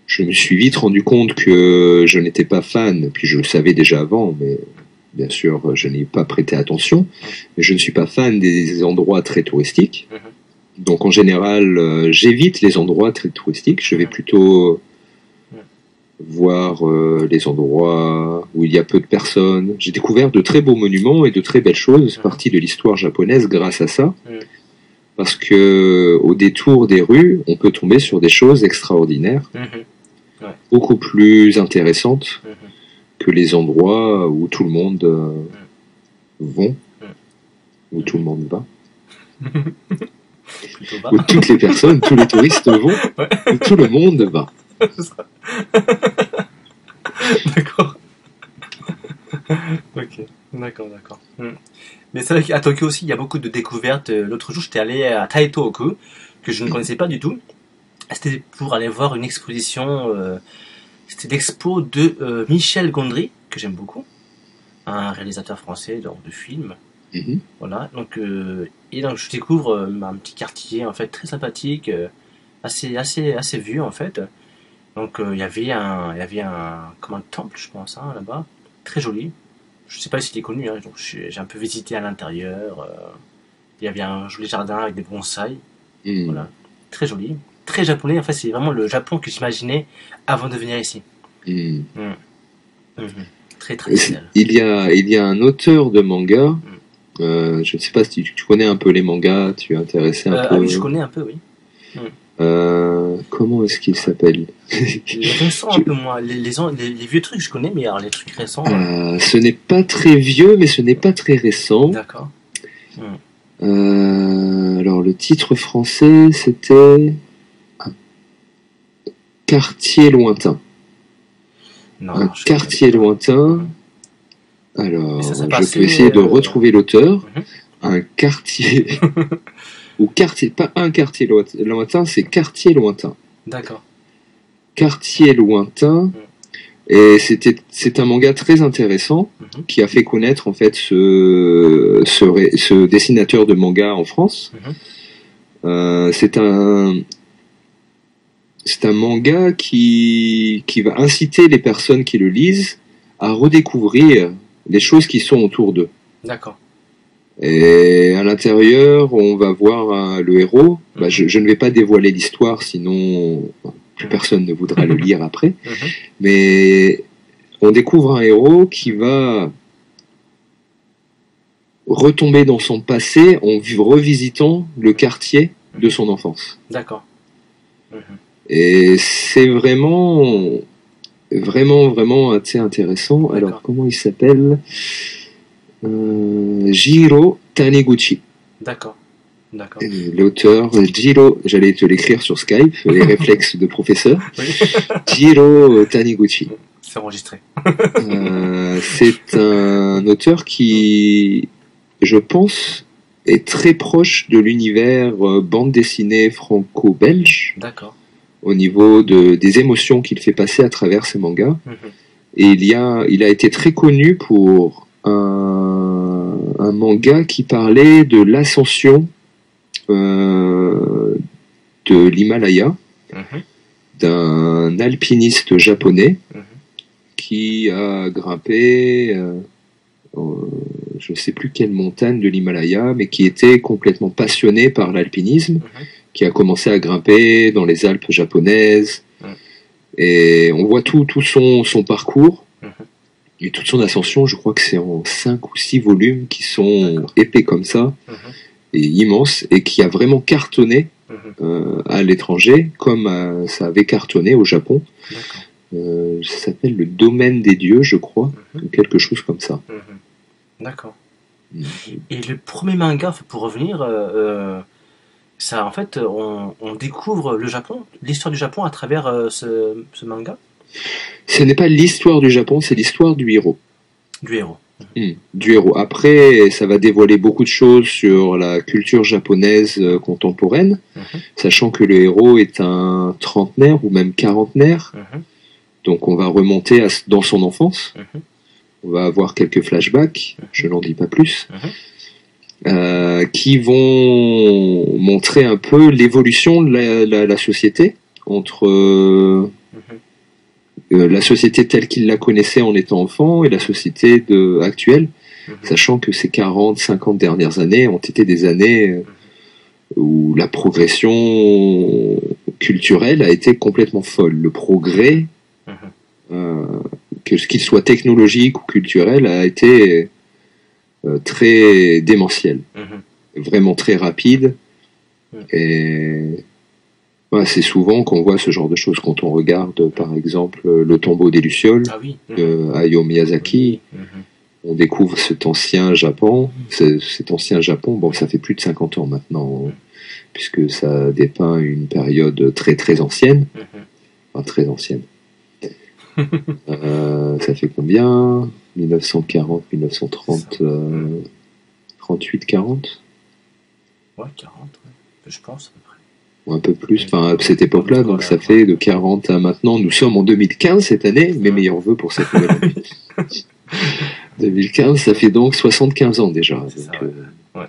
je me suis vite rendu compte que je n'étais pas fan, puis je le savais déjà avant, mais bien sûr, je n'y ai pas prêté attention. Mais je ne suis pas fan des endroits très touristiques. Mhm. Donc en général, euh, j'évite les endroits très touristiques. Je vais Mhm. plutôt Mhm. voir euh, les endroits où il y a peu de personnes. J'ai découvert de très beaux monuments et de très belles choses, partie de l'histoire japonaise grâce à ça. Parce que au détour des rues, on peut tomber sur des choses extraordinaires. Mhm. beaucoup plus intéressante Mhm. que les endroits où tout le monde euh, vont, Mhm. où tout le monde va, où toutes les personnes, tous les touristes vont, où tout le monde va. D'accord. D'accord, d'accord. Hmm. Mais c'est vrai qu'à Tokyo aussi, il y a beaucoup de découvertes. Euh, L'autre jour, j'étais allé à Taito-oku, que je ne connaissais pas du tout. C'était pour aller voir une exposition. euh, C'était l'expo de euh, Michel Gondry, que j'aime beaucoup, un réalisateur français donc, de films. Mhm. Voilà, donc, euh, et donc je découvre euh, un petit quartier en fait très sympathique, euh, assez, assez, assez vu en fait. Donc euh, il y avait un, il y avait un, comme un temple je pense hein, là-bas, très joli. Je sais pas si c'était connu, hein, donc j'ai un peu visité à l'intérieur. euh, il y avait un joli jardin avec des bonsaïs, voilà, très joli, très japonais. En fait c'est vraiment le Japon que j'imaginais avant de venir ici. Mhm. Très traditionnel. Il y a, il y a un auteur de manga. euh, je ne sais pas si tu, tu connais un peu les mangas, tu es intéressé un Euh, peu. ah oui, je connais un peu, oui. Euh, comment est-ce qu'il s'appelle Les récents un peu moins. Les, les, an- les- les vieux trucs, je connais, mais alors les trucs récents. Euh, Ce n'est pas très vieux, mais ce n'est pas très récent. D'accord. Euh, alors le titre français, c'était un quartier lointain. Non, un quartier connais lointain. Alors, ça je peux essayer de retrouver l'auteur. Mhm. Un quartier ou quartier, pas un quartier lointain, c'est quartier lointain. D'accord. Quartier lointain. Et c'était, c'est un manga très intéressant Mhm. qui a fait connaître en fait ce, ce, ré- ce dessinateur de manga en France. Mhm. Euh, c'est un, c'est un manga qui, qui va inciter les personnes qui le lisent à redécouvrir les choses qui sont autour d'eux. D'accord. Et à l'intérieur, on va voir un- le héros. Bah, je, je ne vais pas dévoiler l'histoire, sinon plus personne ne voudra le lire après. Mhm. Mais on découvre un héros qui va retomber dans son passé en vi- revisitant le quartier de son enfance. D'accord. Mhm. Et c'est vraiment, vraiment, vraiment assez intéressant. Alors, comment il s'appelle? Euh, Jiro Taniguchi. D'accord. D'accord. L'auteur Jiro, j'allais te l'écrire sur Skype, les réflexes de professeur. Jiro Taniguchi. C'est enregistré. Euh, c'est un auteur qui, je pense, est très proche de l'univers euh, bande dessinée franco-belge D'accord. au niveau de, des émotions qu'il fait passer à travers ses mangas. Mhm. Et il, y a, il a été très connu pour un, un manga qui parlait de l'ascension euh, de l'Himalaya Mhm. d'un alpiniste japonais Mhm. qui a grimpé, euh, je ne sais plus quelle montagne de l'Himalaya, mais qui était complètement passionné par l'alpinisme, Mhm. qui a commencé à grimper dans les Alpes japonaises. Et on voit tout, tout son, son parcours. Et toute son ascension. Je crois que c'est en 5 ou 6 volumes qui sont épais comme ça Mhm. et immenses et qui a vraiment cartonné Mhm. euh, à l'étranger comme euh, ça avait cartonné au Japon. Euh, ça s'appelle le domaine des dieux, je crois, Mhm. ou quelque chose comme ça. Mhm. D'accord. Et le premier manga, pour revenir, ça, en fait, on, on découvre le Japon, l'histoire du Japon à travers ce, ce manga? Ce n'est pas l'histoire du Japon, c'est l'histoire du héros. du héros. Hmm, du héros. Après, ça va dévoiler beaucoup de choses sur la culture japonaise euh, contemporaine, Mhm. sachant que le héros est un trentenaire ou même quarantenaire, Mhm. donc on va remonter à, dans son enfance. Mhm. On va avoir quelques flashbacks, je n'en dis pas plus, euh, qui vont montrer un peu l'évolution de la, la- la société entre euh, la société telle qu'il la connaissait en étant enfant et la société de, actuelle, Mhm. sachant que ces 40, 50 dernières années ont été des années euh, où la progression culturelle a été complètement folle. Le progrès, Mhm. euh, que ce qu'il soit technologique ou culturel, a été euh, très démentiel, Mhm. vraiment très rapide et c'est souvent qu'on voit ce genre de choses quand on regarde, par exemple, le tombeau des Lucioles Ah oui. Mhm. de Hayao Miyazaki. Mhm. On découvre cet ancien Japon, ce- cet ancien Japon, bon, ça fait plus de 50 ans maintenant, puisque ça dépeint une période très très ancienne, enfin très ancienne. Euh, ça fait combien? 1940, 1930, euh, 38, 40 Ouais, 40, ouais. je pense à peu près. Ou un peu plus, enfin à cette époque-là, donc ça fait de 40 à maintenant. Nous sommes en 2015 cette année, mes meilleurs voeux pour cette nouvelle année. 2015, ça fait donc 75 ans déjà. Donc, ça, euh, Ouais.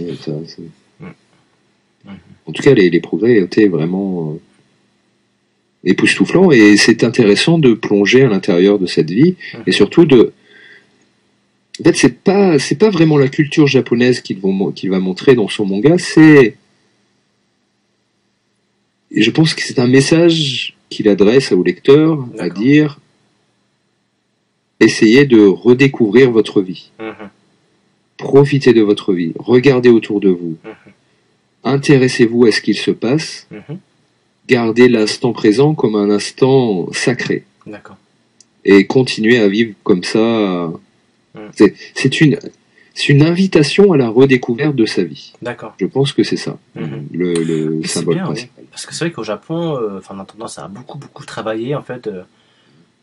ouais, ça, c'est- Mm. En tout cas, les, les progrès étaient vraiment euh, époustouflants et c'est intéressant de plonger à l'intérieur de cette vie Mhm. et surtout de. En fait, c'est pas c'est pas vraiment la culture japonaise qu'il va montrer dans son manga, c'est et je pense que c'est un message qu'il adresse au lecteur à dire essayez de redécouvrir votre vie. Mhm. Profitez de votre vie, regardez autour de vous, Mhm. intéressez-vous à ce qu'il se passe, Mhm. gardez l'instant présent comme un instant sacré et continuez à vivre comme ça. C'est une, c'est une invitation à la redécouverte de sa vie. D'accord. Je pense que c'est ça, Mhm. le, le symbole bien, oui. principal. Parce que c'est vrai qu'au Japon, euh, enfin, on a tendance à beaucoup, beaucoup travailler, en fait, euh,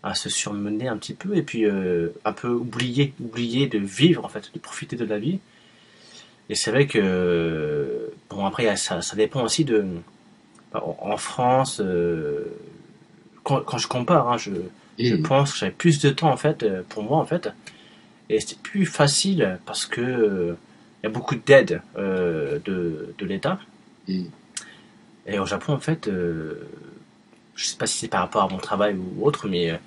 à se surmener un petit peu, et puis euh, un peu oublier, oublier de vivre, en fait, de profiter de la vie. Et c'est vrai que, bon, après, ça, ça dépend aussi de. En, en France, euh, quand, quand je compare, hein, je, je pense que j'avais plus de temps, en fait, euh, pour moi, en fait. Et c'était plus facile parce que il y a beaucoup d'aide euh, de, de l'État. Mhm. Et au Japon, en fait, euh, je sais pas si c'est par rapport à mon travail ou autre, mais,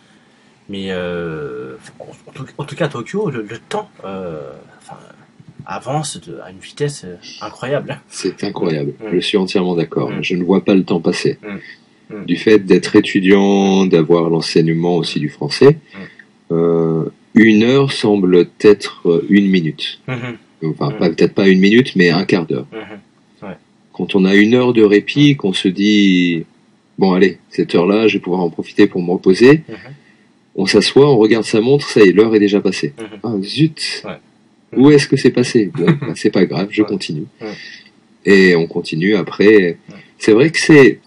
mais euh, en, tout, en tout cas à Tokyo, le, le temps euh, enfin, avance de- à une vitesse incroyable. C'est incroyable. Mhm. Je suis entièrement d'accord. Mhm. Je ne vois pas le temps passer. Du fait d'être étudiant, d'avoir l'enseignement aussi du français, une heure semble être une minute. Mhm, Enfin, Mhm. peut-être pas une minute, mais un quart d'heure. mhm, Quand on a une heure de répit, qu'on se dit, bon allez, cette heure-là, je vais pouvoir en profiter pour me reposer, on s'assoit, on regarde sa montre, ça y est, l'heure est déjà passée. Ah zut Ouais. Où est-ce que c'est passé? Bon, bah, c'est pas grave, je Ouais. continue. Et on continue après. C'est vrai que c'est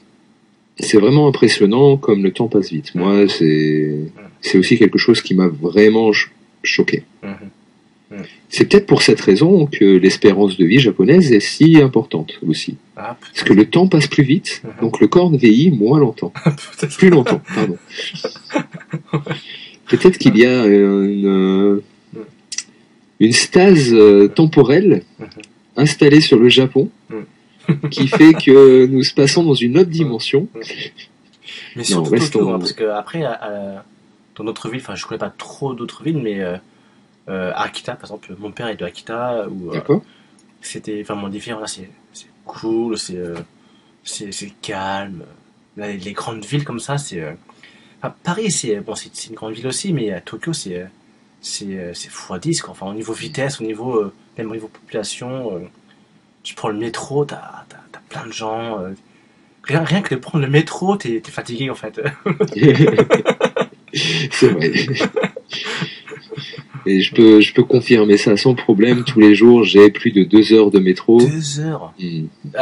c'est vraiment impressionnant comme le temps passe vite. Moi, c'est c'est aussi quelque chose qui m'a vraiment ch- choqué. Mhm. C'est peut-être pour cette raison que l'espérance de vie japonaise est si importante aussi. Ah, Parce que le temps passe plus vite, Mhm. donc le corps vieillit moins longtemps. peut-être. Plus longtemps, pardon. Peut-être qu'il y a une, une stase euh, temporelle Mhm. installée sur le Japon qui fait que nous se passons dans une autre dimension. Mais surtout restons- hein, parce que après, à- à- dans d'autres villes, enfin, je connais pas trop d'autres villes, mais euh, euh, Akita, par exemple, mon père est de Akita, où euh, c'était vraiment différent. Là, c'est cool, c'est euh, c'est calme. Là, les, grandes villes comme ça, c'est. enfin, Paris, c'est bon, c'est une grande ville aussi, mais à Tokyo, c'est c'est euh, c'est x10 quoi. Enfin, au niveau vitesse, au niveau même au niveau population, tu prends le métro, t'as as, plein de gens. euh, rien, rien que de prendre le métro, t'es es fatigué en fait. C'est vrai. Et je peux, je peux confirmer ça sans problème. Tous les jours, j'ai plus de deux heures de métro. Deux heures? Euh,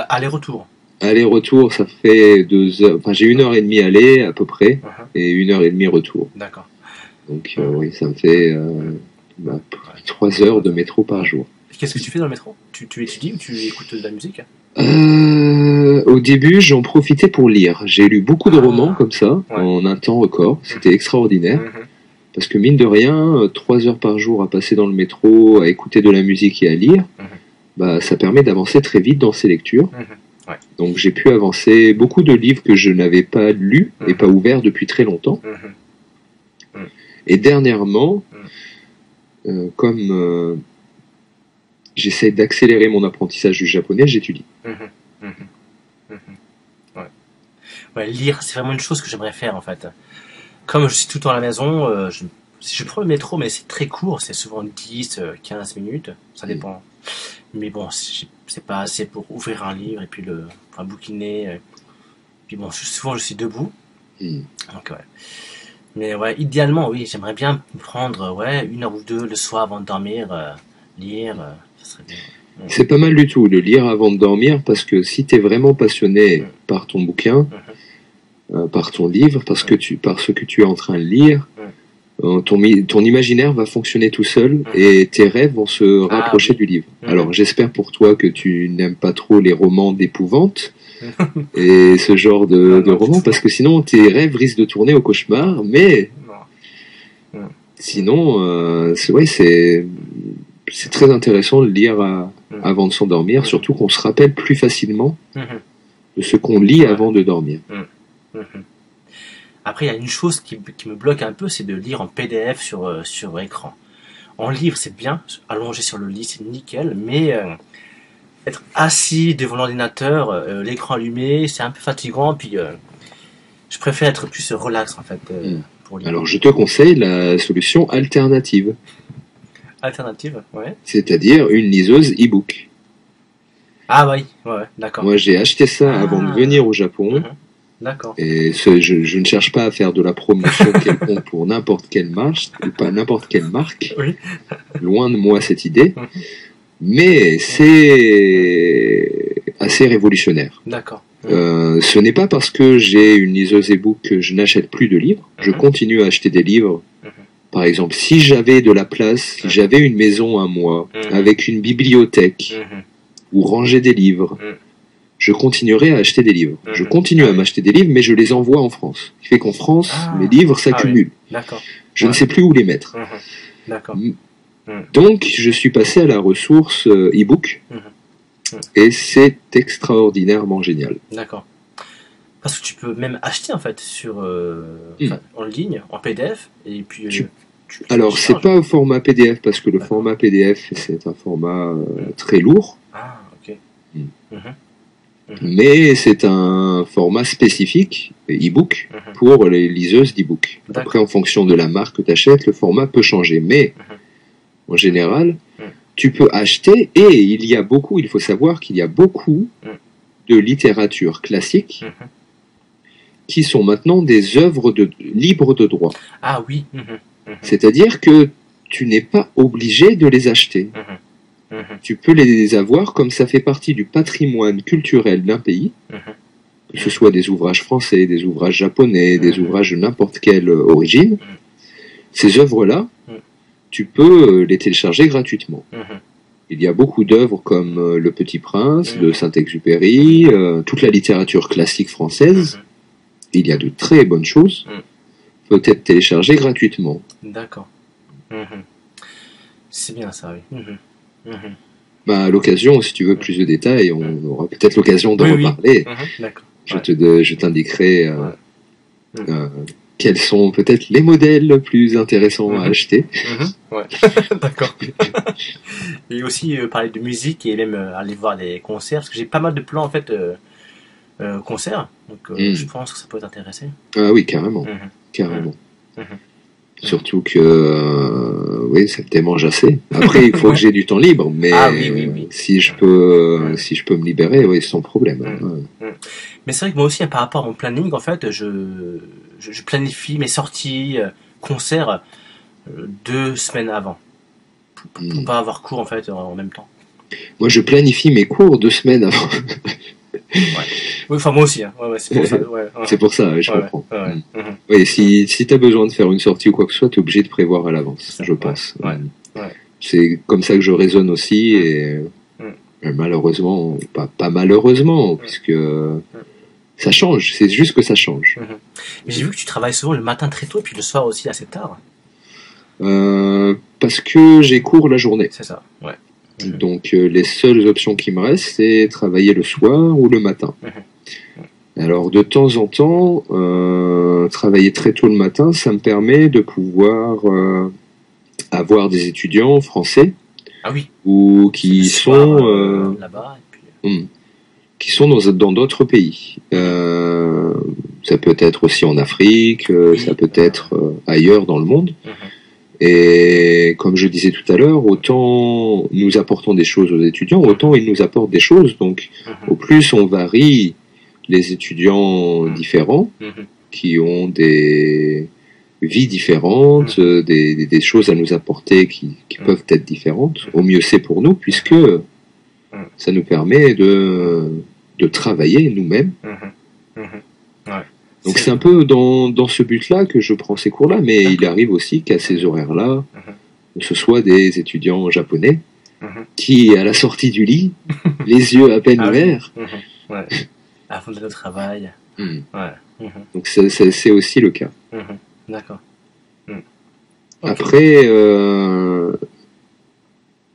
Aller-retour. Aller-retour, ça fait deux heures. Enfin, j'ai une heure et demie aller à peu près Mhm. et une heure et demie retour. D'accord. Donc euh, oui, ça me fait euh, bah, trois heures de métro par jour. Qu'est-ce que tu fais dans le métro? Tu, tu étudies ou tu écoutes de la musique? Euh, au début, j'en profitais pour lire. J'ai lu beaucoup de Ah. romans comme ça Ouais. en un temps record. C'était extraordinaire Mhm. parce que mine de rien, euh, trois heures par jour à passer dans le métro, à écouter de la musique et à lire, Mhm. bah ça permet d'avancer très vite dans ses lectures. Mhm. Ouais. Donc j'ai pu avancer beaucoup de livres que je n'avais pas lus et Mhm. pas ouverts depuis très longtemps. Mhm. Et dernièrement, euh, comme euh, j'essaie d'accélérer mon apprentissage du japonais, j'étudie. Mhm. Mhm. Mhm. Ouais. Ouais, lire, c'est vraiment une chose que j'aimerais faire en fait. Comme je suis tout le temps à la maison, euh, je, prends le métro, mais c'est très court, c'est souvent 10, euh, 15 minutes, ça dépend. Mais bon, c'est pas assez pour ouvrir un livre et puis le enfin, bouquiner. euh. Puis bon, souvent je suis debout. Hmm. Donc ouais. Mais ouais, idéalement, oui, j'aimerais bien prendre ouais, une heure ou deux le soir avant de dormir, euh, lire, euh, serait bien. C'est pas mal du tout de lire avant de dormir parce que si tu es vraiment passionné par ton bouquin, euh, par ton livre, parce que tu, par ce que tu es en train de lire, euh, ton, imaginaire va fonctionner tout seul et tes rêves vont se Ah, rapprocher oui. du livre. Alors j'espère pour toi que tu n'aimes pas trop les romans d'épouvante et ce genre de, Non, de non, romans parce que sinon tes rêves risquent de tourner au cauchemar, mais Non. Sinon, euh, c'est ouais, c'est c'est très intéressant de lire à- Mm. avant de s'endormir, surtout qu'on se rappelle plus facilement Mhm. de ce qu'on lit avant de dormir. Mhm. Après, il y a une chose qui, qui me bloque un peu, c'est de lire en PDF sur, euh, sur écran. En livre, c'est bien, allongé sur le lit, c'est nickel, mais euh, être assis devant l'ordinateur, euh, l'écran allumé, c'est un peu fatigant, puis euh, je préfère être plus relax en fait euh, Mm. pour lire. Alors, je te conseille la solution alternative, Alternative, ouais. c'est-à-dire une liseuse e-book. Ah oui, ouais, d'accord. Moi, j'ai acheté ça Ah. avant de venir au Japon. Mhm. D'accord. Et ce- je, je ne cherche pas à faire de la promotion quelconque pour n'importe quelle marque, ou pas n'importe quelle marque. Oui. Loin de moi cette idée. Mhm. Mais c'est assez révolutionnaire. D'accord. Euh, ce n'est pas parce que j'ai une liseuse e-book que je n'achète plus de livres. Je Mhm. continue à acheter des livres. Par exemple, si j'avais de la place, si j'avais une maison à moi, Mhm. avec une bibliothèque, Mhm. ou ranger des livres, Mhm. je continuerai à acheter des livres. Je continue Ah à oui. m'acheter des livres, mais je les envoie en France. Ce qui fait qu'en France, Ah. mes livres s'accumulent. D'accord. Je ne sais plus où les mettre. Donc, je suis passé à la ressource euh, e-book, et c'est extraordinairement génial. D'accord. Parce que tu peux même acheter en fait sur euh, Hmm. en ligne, en PDF, et puis. euh, tu Alors, c'est pas au format PDF, parce que le format PDF, c'est un format euh, très lourd, Ah, ok. Hmm. Mhm. mais c'est un format spécifique, e-book, Mhm. pour les liseuses d'e-book. Après, en fonction de la marque que tu achètes, le format peut changer. Mais, en général, Mhm. tu peux acheter, et il y a beaucoup, il faut savoir qu'il y a beaucoup Mhm. de littérature classique qui sont maintenant des œuvres de, libres de droit. Ah oui. Mhm. C'est-à-dire que tu n'es pas obligé de les acheter. Mhm. Mhm. Tu peux les avoir comme ça fait partie du patrimoine culturel d'un pays, que ce soit des ouvrages français, des ouvrages japonais, des ouvrages de n'importe quelle euh, origine. Ces œuvres-là, tu peux euh, les télécharger gratuitement. Il y a beaucoup d'œuvres comme euh, Le Petit Prince, de Saint-Exupéry, euh, toute la littérature classique française. Il y a de très bonnes choses. Peut être téléchargées gratuitement. D'accord. Mhm. C'est bien ça, oui. Mhm. Mhm. Bah, à l'occasion, si tu veux plus de détails, on aura peut-être l'occasion d'en Oui, reparler. Je Ouais. te de- je t'indiquerai euh, Ouais. euh, quels sont peut-être les modèles les plus intéressants à acheter. Ouais. D'accord. et aussi euh, parler de musique et même euh, aller voir des concerts, parce que j'ai pas mal de plans en fait concerts, donc euh, Mm. je pense que ça peut t'intéresser. Ah oui, carrément. Carrément. Mhm. Surtout que euh, oui, ça me démange assez. Après, il faut que j'ai du temps libre, mais Ah oui, oui, oui. si je peux, Mhm. si je peux me libérer, oui, sans problème. Mhm. Mais c'est vrai que moi aussi, par rapport à mon planning, en fait, je, je, je planifie mes sorties, euh, concerts, euh, deux semaines avant, pour Mhm. pas avoir cours en fait en même temps. Moi, je planifie mes cours deux semaines avant. Enfin moi aussi. Hein. C'est pour ça. C'est pour je comprends. Oui, si, si tu as besoin de faire une sortie ou quoi que ce soit, tu es obligé de prévoir à l'avance, je pense. ouais. C'est comme ça que je raisonne aussi, et Mhm. euh, malheureusement, pas, pas malheureusement, puisque ça change, c'est juste que ça change. Mais j'ai vu que tu travailles souvent le matin très tôt, puis le soir aussi assez tard. Euh, parce que j'ai cours la journée. C'est ça. Ouais. Donc euh, les seules options qui me restent, c'est travailler le soir ou le matin. Alors de temps en temps, euh, travailler très tôt le matin, ça me permet de pouvoir euh, avoir des étudiants français Ah oui. ou qui sont là-bas. et puis- hmm, qui sont dans dans d'autres pays. Ça peut être aussi en Afrique, Oui. ça peut être ailleurs dans le monde. Mhm. Et comme je disais tout à l'heure, autant nous apportons des choses aux étudiants, autant ils nous apportent des choses. Donc, Mhm. au plus on varie les étudiants Mm. différents Mhm. qui ont des vies différentes, euh, des, des- des choses à nous apporter qui, qui peuvent être différentes. Au mieux c'est pour nous puisque ça nous permet de, de travailler nous-mêmes. Donc c'est un peu dans, dans ce but-là que je prends ces cours-là, mais il arrive aussi qu'à ces horaires-là, Mhm. ce soit des étudiants japonais Mhm. qui, à la sortie du lit, les yeux à peine Ah oui. ouverts. Ouais. À fond de le travail. Hmm. Ouais. Mhm. donc c'est- aussi le cas. D'accord. Ok. Après, euh,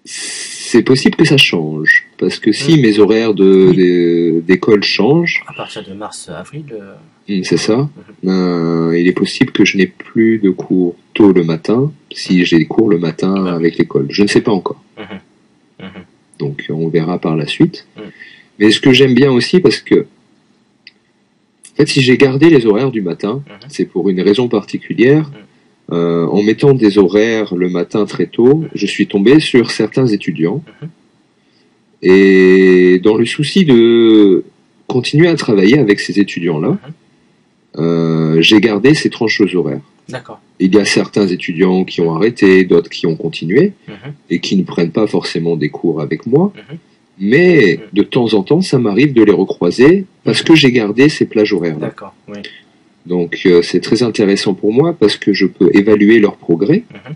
c'est possible que ça change, parce que si Mm. mes horaires de- Oui. de- d'école changent, À partir de mars-avril, euh, hmm, c'est ça, euh, il est possible que je n'ai plus de cours tôt le matin, si j'ai des cours le matin avec l'école. Je ne sais pas encore. Mhm. Mhm. Donc on verra par la suite. Mais ce que j'aime bien aussi, parce que en fait, si j'ai gardé les horaires du matin, Mhm. c'est pour une raison particulière. Euh, en mettant des horaires le matin très tôt, je suis tombé sur certains étudiants. Et dans le souci de continuer à travailler avec ces étudiants-là. Euh, j'ai gardé ces tranches horaires. D'accord. Il y a certains étudiants qui ont arrêté, d'autres qui ont continué Mhm. et qui ne prennent pas forcément des cours avec moi. Mhm. Mais Mhm. de temps en temps, ça m'arrive de les recroiser parce que j'ai gardé ces plages horaires. D'accord. Oui. Donc euh, c'est très intéressant pour moi parce que je peux évaluer leur progrès. Mhm.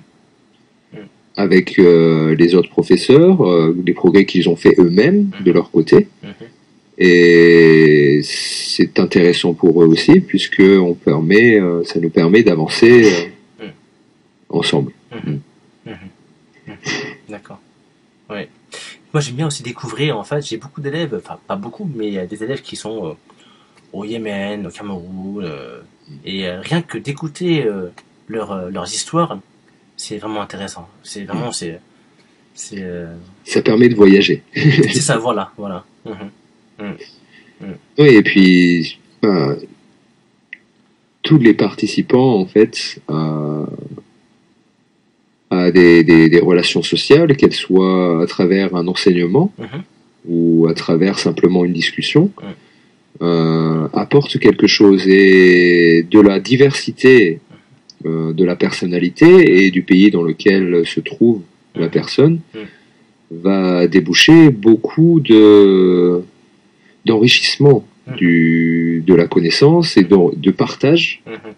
avec euh, les autres professeurs, les progrès qu'ils ont fait eux-mêmes de leur côté. Et c'est intéressant pour eux aussi puisque on permet, euh, ça nous permet d'avancer euh, Mhm. ensemble. Mhm. Mhm. Mhm. D'accord. Ouais. Moi, j'aime bien aussi découvrir, en fait, j'ai beaucoup d'élèves, enfin, pas beaucoup, mais il y a des élèves qui sont euh, au Yémen, au Cameroun, euh, et euh, rien que d'écouter leur, leurs histoires, c'est vraiment intéressant. C'est vraiment, c'est, c'est, Ça permet de voyager. c'est ça, voilà, voilà. Oui, et puis ben, tous les participants, en fait, à, à des, des- des relations sociales, qu'elles soient à travers un enseignement Mhm. ou à travers simplement une discussion, Mhm. euh, apportent quelque chose. Et de la diversité euh, de la personnalité et du pays dans lequel se trouve la Mhm. personne va déboucher beaucoup de d'enrichissement Mhm. du, de la connaissance et de, de partage Mhm.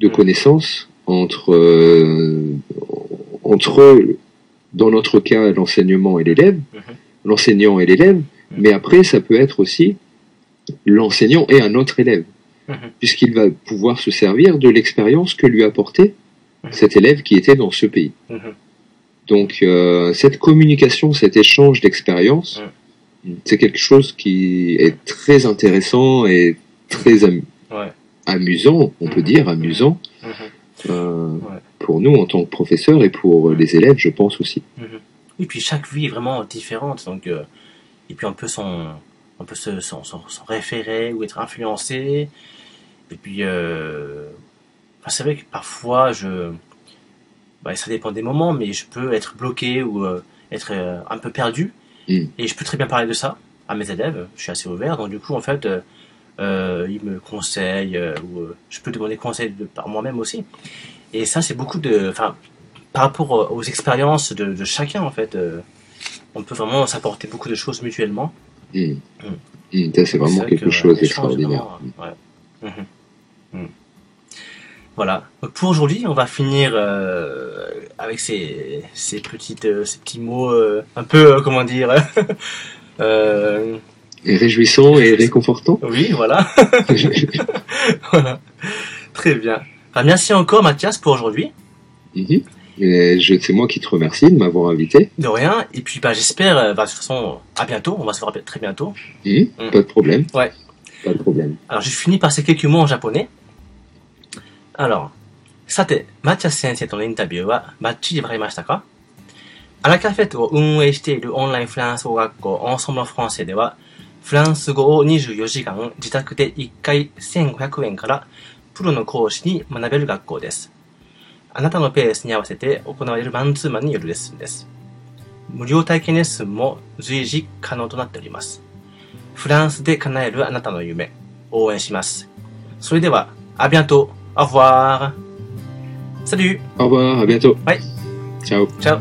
de Mhm. connaissances entre, euh, entre, dans notre cas, l'enseignement et l'élève, Mhm. l'enseignant et l'élève, mais après, ça peut être aussi l'enseignant et un autre élève, Mhm. puisqu'il va pouvoir se servir de l'expérience que lui a apportée Mhm. cet élève qui était dans ce pays. Donc, euh, cette communication, cet échange d'expérience, c'est quelque chose qui est très intéressant et très am- Ouais. amusant, on peut dire amusant, Mhm. euh, Ouais. pour nous en tant que professeurs et pour les élèves, je pense aussi. Mhm. Et puis chaque vie est vraiment différente, donc euh, et puis on peut s'en on peut se s'en- s'en référer ou être influencé. Et puis euh, enfin, c'est vrai que parfois je bah, ça dépend des moments, mais je peux être bloqué ou euh, être euh, un peu perdu. Et je peux très bien parler de ça à mes élèves. Je suis assez ouvert, donc du coup en fait euh, euh, ils me conseillent euh, ou je peux demander conseil de, par moi-même aussi. Et ça c'est beaucoup de enfin par rapport aux expériences de, de chacun, en fait, on peut vraiment s'apporter beaucoup de choses mutuellement. Mm. Mm, ça, c'est vraiment vrai quelque que, chose d'extraordinaire. ouais. Voilà. Pour aujourd'hui, on va finir euh, avec ces, ces petites, euh, ces petits mots euh, un peu, comment dire, Et réjouissant et réconfortant. oui, voilà. voilà. Très bien. Enfin, merci encore, Mathias, pour aujourd'hui. Mhm. C'est moi qui te remercie de m'avoir invité. De rien. Et puis, bah, j'espère, bah, de toute façon, à bientôt. On va se voir très bientôt. Mhm. Mm. Pas de problème. Ouais. Pas de problème. Alors, je finis par ces quelques mots en japonais. アロン。さて、マチャス先生とのインタビューはバッチリわかりましたか？アラカフェトを運営しているオンラインフランス語学校オンソムフランセでは、フランス語を24時間自宅で1回1500円からプロの講師に学べる学校です。あなたのペースに合わせて行われるマンツーマンによるレッスンです。無料体験レッスンも随時可能となっております。フランスで叶えるあなたの夢、応援します。それでは、アビアント Au revoir. Salut. Au revoir, à bientôt. Ouais. Ciao. Ciao.